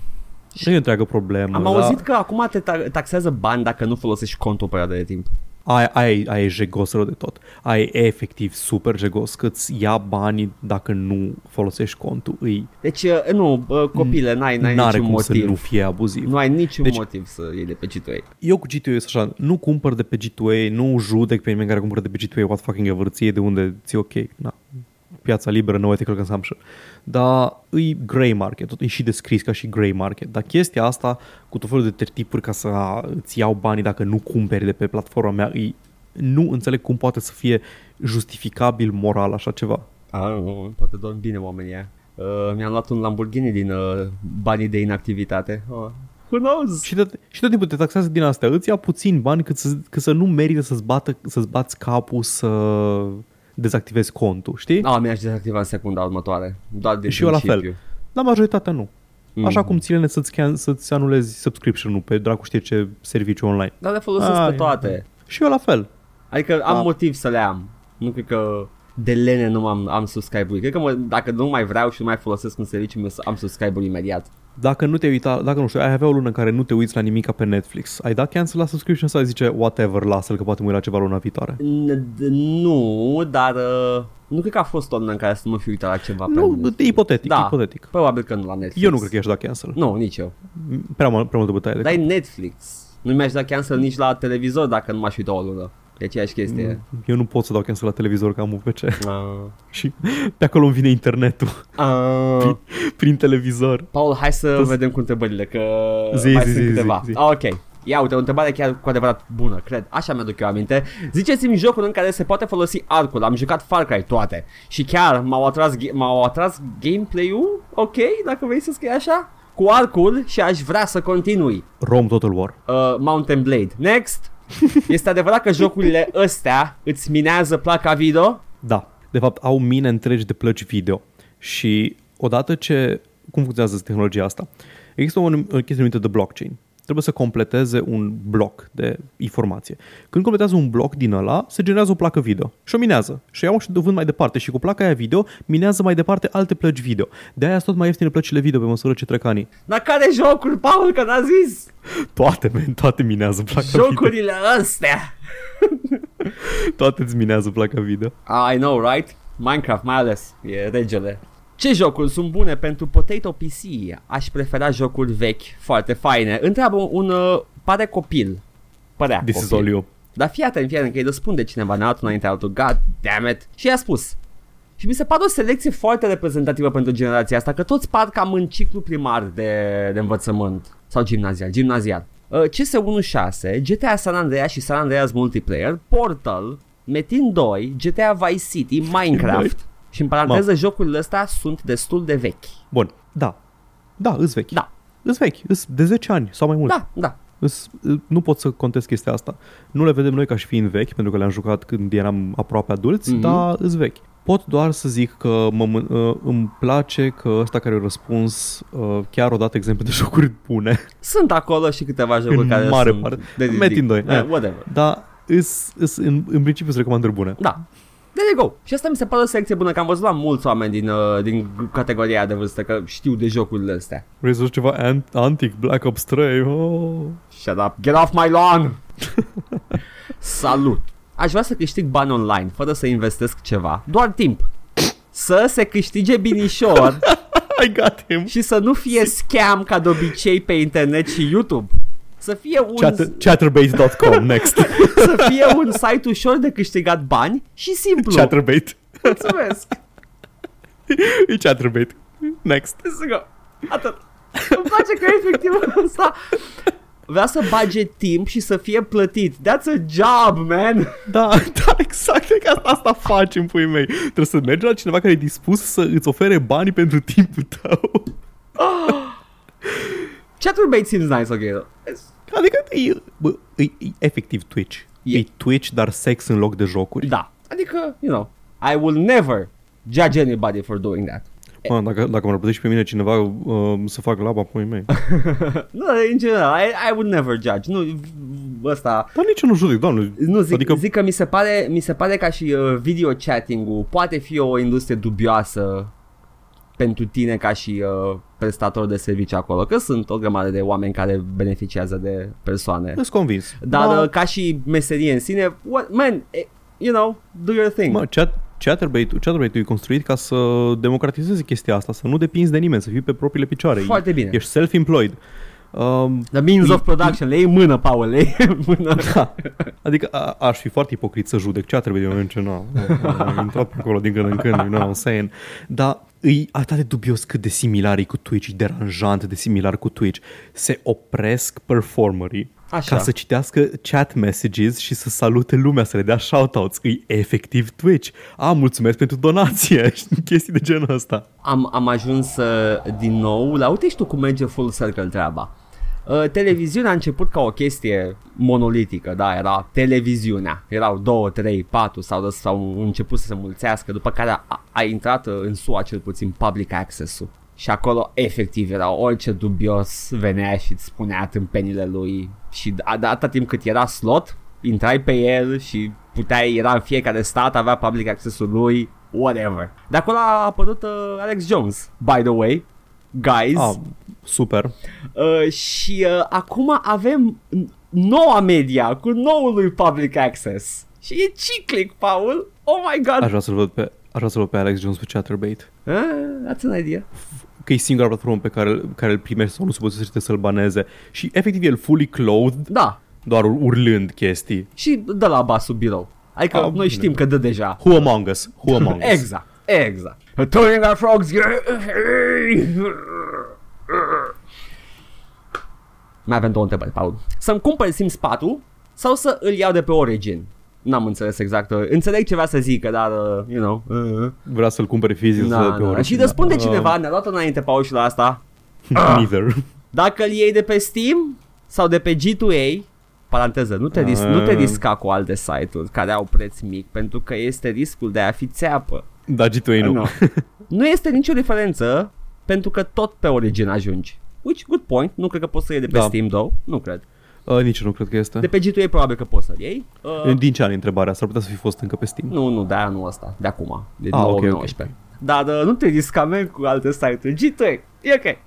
nu e o întreagă problemă. Am dar auzit că acum te ta- taxează bani dacă nu folosești contul o perioadă de timp. Aia, aia, aia e jegos rău de tot. Aia e efectiv super jegos, că îți ia banii dacă nu folosești contul. Îi Deci, uh, nu, uh, copile, n-ai, n-ai n-are niciun cum motiv. să nu fie abuziv. Nu ai niciun Deci- motiv să iei de pe G2. Eu cu G2A sunt așa, nu cumpăr de pe G2A, nu judec pe nimeni care cumpără de pe G2A what fucking ever, ție de unde ți ok, na, piața liberă, no ethical consumption. Dar îi grey market, tot e și descris ca și grey market. Dar chestia asta cu tot felul de tertipuri ca să îți iau banii dacă nu cumperi de pe platforma mea, îi, nu înțeleg cum poate să fie justificabil moral așa ceva. Ah, nu, poate dorm bine oamenii ăia. Uh, mi-am luat un Lamborghini din uh, banii de inactivitate. Oh. Who knows? Și, de, și tot timpul te taxează din astea. Îți ia puțin bani cât să, cât să nu merită să-ți, bată, să-ți bați capul să dezactivezi contul, știi? Ah, mi-aș dezactiva în secunda următoare. Doar de Și eu la fel. principiu. La majoritatea nu. Mm. Așa cum ține să-ți, can- să-ți anulezi subscription-ul pe dracu știe ce serviciu online. Dar le folosesc Ah, pe e. toate. Și eu la fel. Adică am Da. motiv să le am. Nu cred că de lene nu am, am subscribe-uri. Cred că mă, dacă nu mai vreau și nu mai folosesc un serviciu, mi am subscribe-uri imediat. Dacă nu te uita, dacă nu știu, ai avea o lună în care nu te uiți la nimica pe Netflix, ai dat cancel la subscription sau ai zice whatever, lasă-l că poate mă uit la ceva luna viitoare? N- d- nu, dar uh, nu cred că a fost o lună în care să nu mă fi uitat la ceva. pe Nu, Netflix. e ipotetic, Da. ipotetic. Probabil că nu la Netflix. Eu nu cred că i-aș da cancel. Nu, nici eu. Prea, mult, prea multă bătaie de Dar cap. e Netflix. Nu mi-aș da cancel nici la televizor dacă nu m-aș uita o lună. E aceeași chestie. Eu nu pot să dau cancel la televizor că am UVC Ah. și pe acolo îmi vine internetul Ah. prin televizor. Paul, hai să Toți- vedem cu întrebările, că Zi, mai zi, sunt zi, câteva. zi, zi. Ah, ok. Ia uite, o întrebare chiar cu adevărat bună, cred. Așa mi-aduc eu aminte. Ziceți-mi jocul în care se poate folosi arcul. Am jucat Far Cry toate. Și chiar m-au atras, ga- m-au atras gameplay-ul, ok, dacă vrei să scrii așa, cu arcul și aș vrea să continui. Rome Total War. Uh, Mountain Blade. Next! Este adevărat că jocurile astea îți minează placa video? Da. De fapt, au mine întregi de plăci video. Și odată ce... Cum funcționează tehnologia asta? Există o, o chestie numită de blockchain. Trebuie să completeze un bloc de informație. Când completează un bloc din ăla, se generează o placă video și o minează. Și o iau și o vând mai departe și cu placa aia video minează mai departe alte plăci video. De aia sunt tot mai ieftine plăcile video pe măsură ce trec anii. Dar care jocuri, Paul, că n-a zis? Toate, man, toate minează placa video. Jocurile astea! Toate îți minează placa video. I know, right? Minecraft mai ales, e regele. Ce jocuri sunt bune pentru Potato PC? Aș prefera jocuri vechi, foarte faine. Întreabă un, un uh, pare copil. Părea This is copil. all you. Dar fii atent, fii atent, că îi răspunde cineva nealtul înainte altul. God damn it. Și i-a spus. Și mi se pare o selecție foarte reprezentativă pentru generația asta, că toți par cam în ciclu primar de, de învățământ. Sau gimnazial, gimnazial. Uh, CS1.6, GTA San Andreas și San Andreas Multiplayer, Portal, Metin 2, GTA Vice City, Minecraft. Și în paranteză, jocurile astea sunt destul de vechi. Bun, da. Da, îs vechi. Da. Îs vechi, îs de 10 ani sau mai mult. Da, da. Îs, nu pot să contest chestia asta. Nu le vedem noi ca și fiind vechi, pentru că le-am jucat când eram aproape adulți, Mhm. mm-hmm. dar îs vechi. Pot doar să zic că mă, mân- uh, îmi place că ăsta care a răspuns uh, chiar o dat exemple de jocuri bune, Sunt acolo și câteva jocuri În care mare sunt parte. de Metin 2, Eh, eh. whatever. dar îs, îs, în, în principiu sunt recomandări bune. Da. There you go. Și asta mi se pare o selecție bună, că am văzut la mulți oameni din, uh, din categoria aia de vârstă, că știu de jocurile astea. Vrei să joci ceva Ant- Antic, Black Ops 3? Oh. Shut up, get off my lawn! Salut! Aș vrea să câștig bani online, fără să investesc ceva, doar timp. Să se câștige binișor I got him. și să nu fie scam ca de obicei pe internet și YouTube. Să fie un, Chat- chatterbait.com, next. să fie un site ușor de câștigat bani și simplu. Chatterbait. Mulțumesc! E Chatterbait. Next. Să go. Atât. Îmi place că efectiv asta vrea să bage timp și să fie plătit. That's a job, man. Da, da, exact, că asta, asta faci în puii mei. Trebuie să mergi la cineva care e dispus să îți ofere banii pentru timpul tău. Chaturbate seems nice, ok. It's- Adică e, bă, e, e efectiv Twitch. E. E. Twitch, dar sex în loc de jocuri. Da. Adică, you know, I will never judge anybody for doing that. Mă, dacă, dacă mă plătești pe mine cineva uh, să fac laba pe mei. nu, în general, I, I would never judge. Nu, ăsta, Dar nici eu nu judec, doamne. nu zic, adică... Adică- zic că mi se pare, mi se pare ca și uh, video chatting-ul poate fi o industrie dubioasă pentru tine ca și uh, prestator de servicii acolo, că sunt o grămadă de oameni care beneficiază de persoane. Sunt convins. Dar Da. uh, ca și meserie în sine, what, man, eh, you know, do your thing. Mă, chat, Chatterbait, Chatterbait e construit ca să democratizeze chestia asta, să nu depinzi de nimeni, să fii pe propriile picioare. Foarte bine. Ești self-employed. Um, The means E- of production, le iei în mână, Paul, le iei în mână. da. Adică a, aș fi foarte ipocrit să judec Chatterbait din moment ce nu. Am intrat pe acolo din când în când, you know what I'm saying. Dar e atât de dubios cât de similar e cu Twitch, e deranjant de similar cu Twitch. Se opresc performerii Așa. ca să citească chat messages și să salute lumea, să le dea shoutouts. E efectiv Twitch. A, mulțumesc pentru donație și chestii de genul ăsta. am, am ajuns uh, din nou la uite și tu cum merge full circle treaba. Uh, televiziunea a început ca o chestie monolitică, da, era televiziunea. Erau două, trei, patru sau sau început să se mulțească, după care a, a intrat uh, în SUA cel puțin public access-ul. Și acolo efectiv era orice dubios venea și îți spunea tâmpenile lui și de de atâta timp cât era slot, intrai pe el și puteai, era în fiecare stat, avea public access-ul lui, whatever. De acolo a apărut uh, Alex Jones, by the way, guys. Ah, super. Uh, și uh, acum avem n- noua media cu noul lui public access. Și e ciclic, Paul. Oh my god. Aș vrea să-l văd pe, aș vrea să-l văd pe Alex Jones pe Chatterbait. Uh, that's an idea. că e singura platformă pe care, care îl primești sau nu se poate să-l baneze și efectiv el fully clothed, Da. doar urlând chestii. Și dă la basul birou. Adică Ah, noi bine. știm că dă deja. Who among us? Who among us? Exact. Exact. Turning our frogs. Mai avem două întrebări, Paul. Să-mi cumpăr Sims 4 sau să îl iau de pe Origin? N-am înțeles exact. uh, Înțeleg ce vrea să zică, dar, uh, you know. Uh, Vrea să-l cumpere fizic na, să pe na. oricine. Și răspunde Uh, cineva, ne-a luat înainte, Paul, și la asta. Neither. Dacă îl iei de pe Steam sau de pe G2A, paranteză, nu te, ris- Ah. nu te risca cu alte site-uri care au preț mic, pentru că este riscul de a fi țeapă. Da, G2A nu. Nu. nu este nicio diferență pentru că tot pe Origin ajungi. Which, good point. Nu cred că poți să iei de pe Da. Steam, though. Nu cred. Uh, nici eu nu cred că este. De pe G2A probabil că poți să-l iei. Uh, Din ce an e întrebarea? S-ar putea să fi fost încă pe Steam. nu, nu, de anul ăsta. De acum. De Ah, ok, ok. 2019. Dar uh, nu te risca, man, cu alte site-uri. G2A. E ok.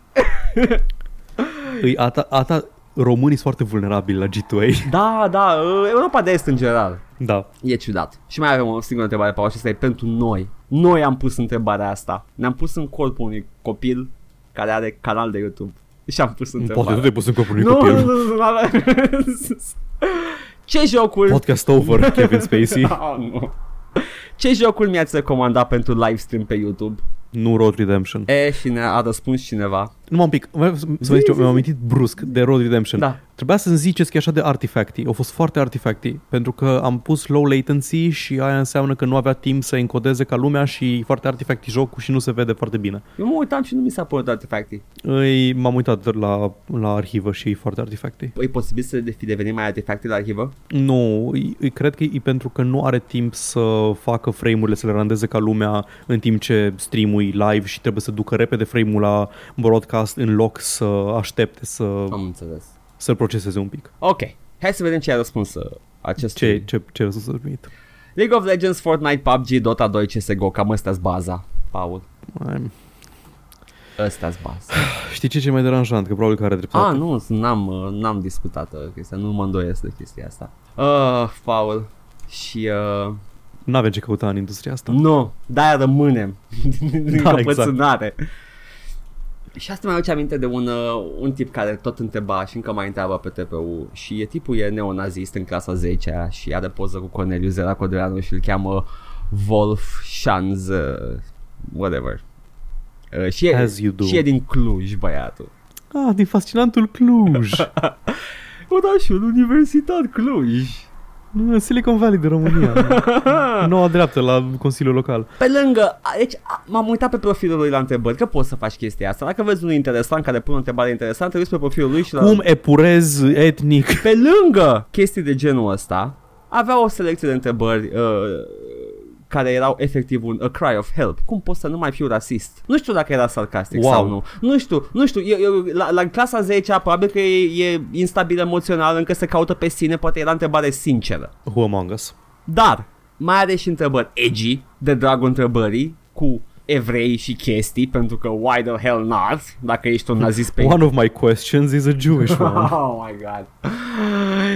Îi ata, ata, românii sunt foarte vulnerabili la G2A. Da, da, uh, Europa de Est în general. Da. E ciudat. Și mai avem o singură întrebare, Paul, și asta e pentru noi. Noi am pus întrebarea asta. Ne-am pus în corpul unui copil care are canal de YouTube. Și am pus întrebarea. Poate tu te-ai pus în corpul unui nu, copil. nu, nu, nu, nu. Ce jocuri... Podcast over, Kevin Spacey. Oh, nu. Ce jocuri mi-ați recomandat pentru livestream pe YouTube? nu Road Redemption. E, și ne-a răspuns cineva. Numai un pic, vreau să să vă zic, mi-am amintit brusc de Road Redemption. Da. Trebuia să-mi ziceți că e așa de artifacty. Au fost foarte artifacty. Pentru că am pus low latency și aia înseamnă că nu avea timp să encodeze ca lumea și e foarte artifacty jocul și nu se vede foarte bine. Eu mă uitam și nu mi s-a părut artefactii. Îi, m-am uitat la, la arhivă și e foarte artifacty. E posibil să de- fi devenit mai artefactii la arhivă? Nu, îi, îi cred că e pentru că nu are timp să facă frame-urile, să le randeze ca lumea în timp ce stream-ul e live și trebuie să ducă repede frame-ul la broadcast în loc să aștepte să, Am înțeles. Să-l proceseze un pic. Ok. Hai să vedem ce a răspuns uh, acest Ce, ce, ce răspuns să primit? League of Legends, Fortnite, PUBG, Dota 2, CSGO, cam ăsta-s baza, Paul. Mai- Ăsta-s baza. Știi ce e cel mai deranjant? Că probabil că are dreptate. Ah, nu, n-am, uh, n-am discutat uh, chestia, nu mă îndoiesc de chestia asta. Uh, Paul. Și, uh, Nu avem ce căuta în industria asta. nu, de-aia rămânem. Din Da, căpățânare. Și asta mi-aduce aminte de un, uh, un tip care tot întreba și încă mai întreabă pe TPU și e tipul e neonazist în clasa 10 și are poză cu Corneliu Zeracodeanu și îl cheamă Wolf Shanz, uh, whatever. Uh, și, e, As you do. și e din Cluj, băiatul. Ah, din fascinantul Cluj. Orașul Universitar Cluj. Nu, Silicon Valley de România. Noua dreaptă la Consiliul Local. Pe lângă, a, deci a, m-am uitat pe profilul lui la întrebări, că poți să faci chestia asta. Dacă vezi unul interesant care pune o întrebare interesantă, uiți pe profilul lui și la... Cum epurez etnic? Pe lângă chestii de genul ăsta, avea o selecție de întrebări uh, care erau efectiv un a cry of help. Cum pot să nu mai fiu rasist? Nu știu dacă era sarcastic Wow. sau nu. Nu știu, nu știu. Eu, eu, la, la clasa 10 probabil că e, e instabil emoțional, încă se caută pe sine, poate era întrebare sinceră. Who Among Us? Dar mai are și întrebări edgy, de dragul întrebării, cu evrei și chestii, pentru că why the hell not, dacă ești un nazist pe One of my questions is a Jewish one. Oh my god.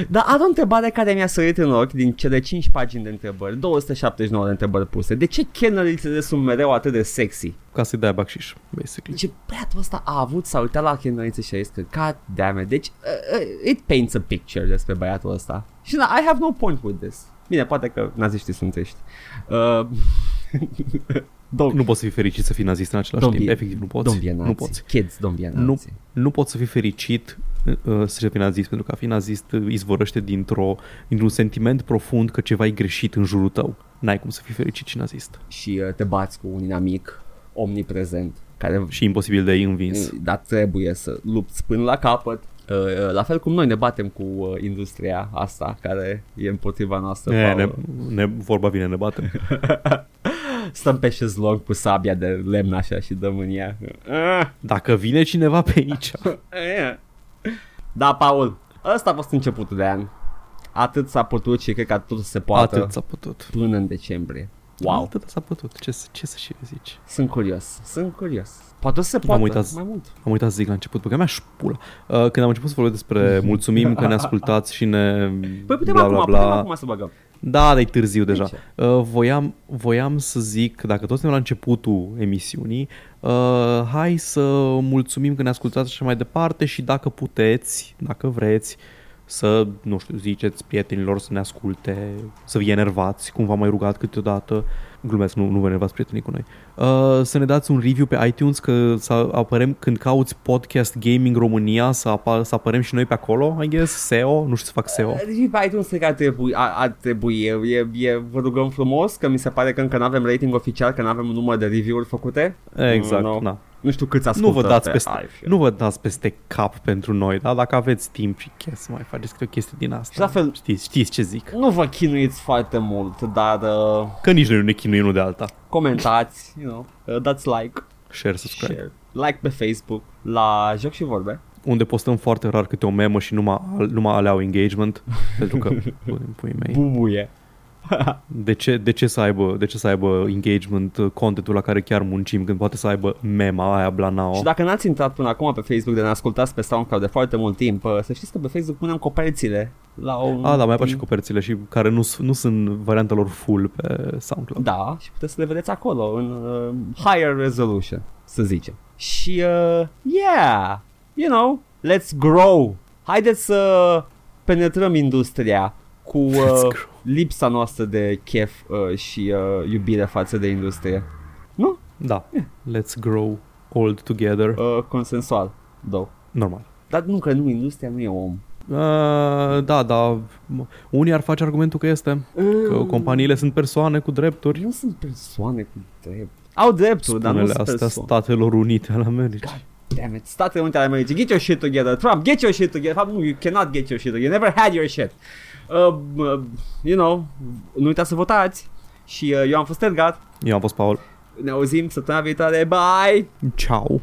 Dar are o întrebare care mi-a sărit în ochi din cele 5 pagini de întrebări, 279 de întrebări puse. De ce kennerile sunt mereu atât de sexy? Ca să-i dai bacșiș, basically. Deci băiatul ăsta a avut, s-a uitat la kennerile și a zis că god damn it. Deci uh, uh, it paints a picture despre băiatul ăsta. Și na, I have no point with this. Bine, poate că naziștii sunt ești. Uh, don't, Nu poți să fii fericit să fii nazist în același Don't timp. be- Efectiv, nu poți. don't be a nazi. nu poți. Kids, don't be a Nu, nazi. nu poți să fii fericit uh, să fii nazist, pentru că a fi nazist uh, izvorăște dintr-o, dintr-un sentiment profund că ceva e greșit în jurul tău. N-ai cum să fii fericit și nazist. Și uh, te bați cu un inamic omniprezent care Și imposibil de învins. dar trebuie să lupți până la capăt. Uh, uh, La fel cum noi ne batem cu uh, industria asta care e împotriva noastră. E, ne, Paul. ne, vorba vine, ne batem. Stăm pe șezlong cu sabia de lemn așa și dăm în ea. Ah, Dacă vine cineva pe aici, eh. Da, Paul, ăsta a fost începutul de an. Atât s-a putut și cred că atât se poate atât s-a putut. până în decembrie. Wow, Atât s-a putut. Ce, să- ce să și zici? sunt curios, sunt curios. Poate o să se poată uitat. mai mult. Am uitat să zic la început, băga mea șpula. Uh, când am început să vorbesc despre mulțumim că ne ascultați și ne Păi putem bla acum, bla putem bla. acum să băgăm. Da, dar e târziu deja. ce? Uh, voiam, voiam să zic, că dacă toți suntem la începutul emisiunii, uh, hai să mulțumim că ne ascultați și așa mai departe și dacă puteți, dacă vreți, să, nu știu, ziceți prietenilor să ne asculte, să fie enervați, cum v-am mai rugat câteodată. Glumesc, nu, nu vă enervați prietenii cu noi. Uh, să ne dați un review pe iTunes, că să apărem când cauți podcast Gaming România, să, apa, să apărem și noi pe acolo, I guess, SEO, nu știu să fac SEO. Deci pe iTunes cred că ar trebui, ar, ar trebui e, e, e, vă rugăm frumos că mi se pare că încă nu avem rating oficial, că nu avem un număr de review-uri făcute. Exact, Nu, nu. Na. Nu știu câți Nu ascultă vă, dați pe peste, iPhone. nu vă dați peste cap pentru noi, dar dacă aveți timp și chef să mai faceți câte o chestie din asta, Și la fel- știți, știți ce zic. Nu vă chinuiți foarte mult, dar uh, Că nici noi nu ne chinuim unul de alta. comentați, you know, uh, dați like, Share, subscribe. share, like pe Facebook la Joc și Vorbe. Unde postăm foarte rar câte o memă și numai, numai alea au engagement, pentru că, pui, pui mei, Bubuie. de ce, de, ce să aibă, de ce să aibă engagement uh, contentul la care chiar muncim când poate să aibă mema aia blanao? Și dacă n-ați intrat până acum pe Facebook de ne ascultați pe SoundCloud de foarte mult timp, uh, să știți că pe Facebook punem coperțile la un... A, da, mai apar și coperțile și care nu, s- nu sunt varianta lor full pe SoundCloud. Da, și puteți să le vedeți acolo, în uh, higher resolution, să zicem. Și, uh, yeah, you know, let's grow. Haideți să penetrăm industria cu uh, Let's grow. Lipsa noastră de chef uh, și uh, iubire față de industrie. Nu? Da, let's grow old together. Uh, consensual, două. Normal. Dar nu că nu, industria nu e om. Uh, da, da. Unii ar face argumentul că este că Mm. companiile sunt persoane cu drepturi. Nu sunt persoane cu drept. Au drepturi, dar nu Spune-le sunt astea persoane. Statelor Unite ale Americii. Damn it, Statele Unite ale Americii, get your shit together. Trump, get your shit together. Fapt, nu, you cannot get your shit together. You never had your shit. Uh, uh, you know, nu uitați să votați. Și uh, eu am fost Edgar. Eu am fost Paul. Ne auzim săptămâna viitoare. Bye! Ciao.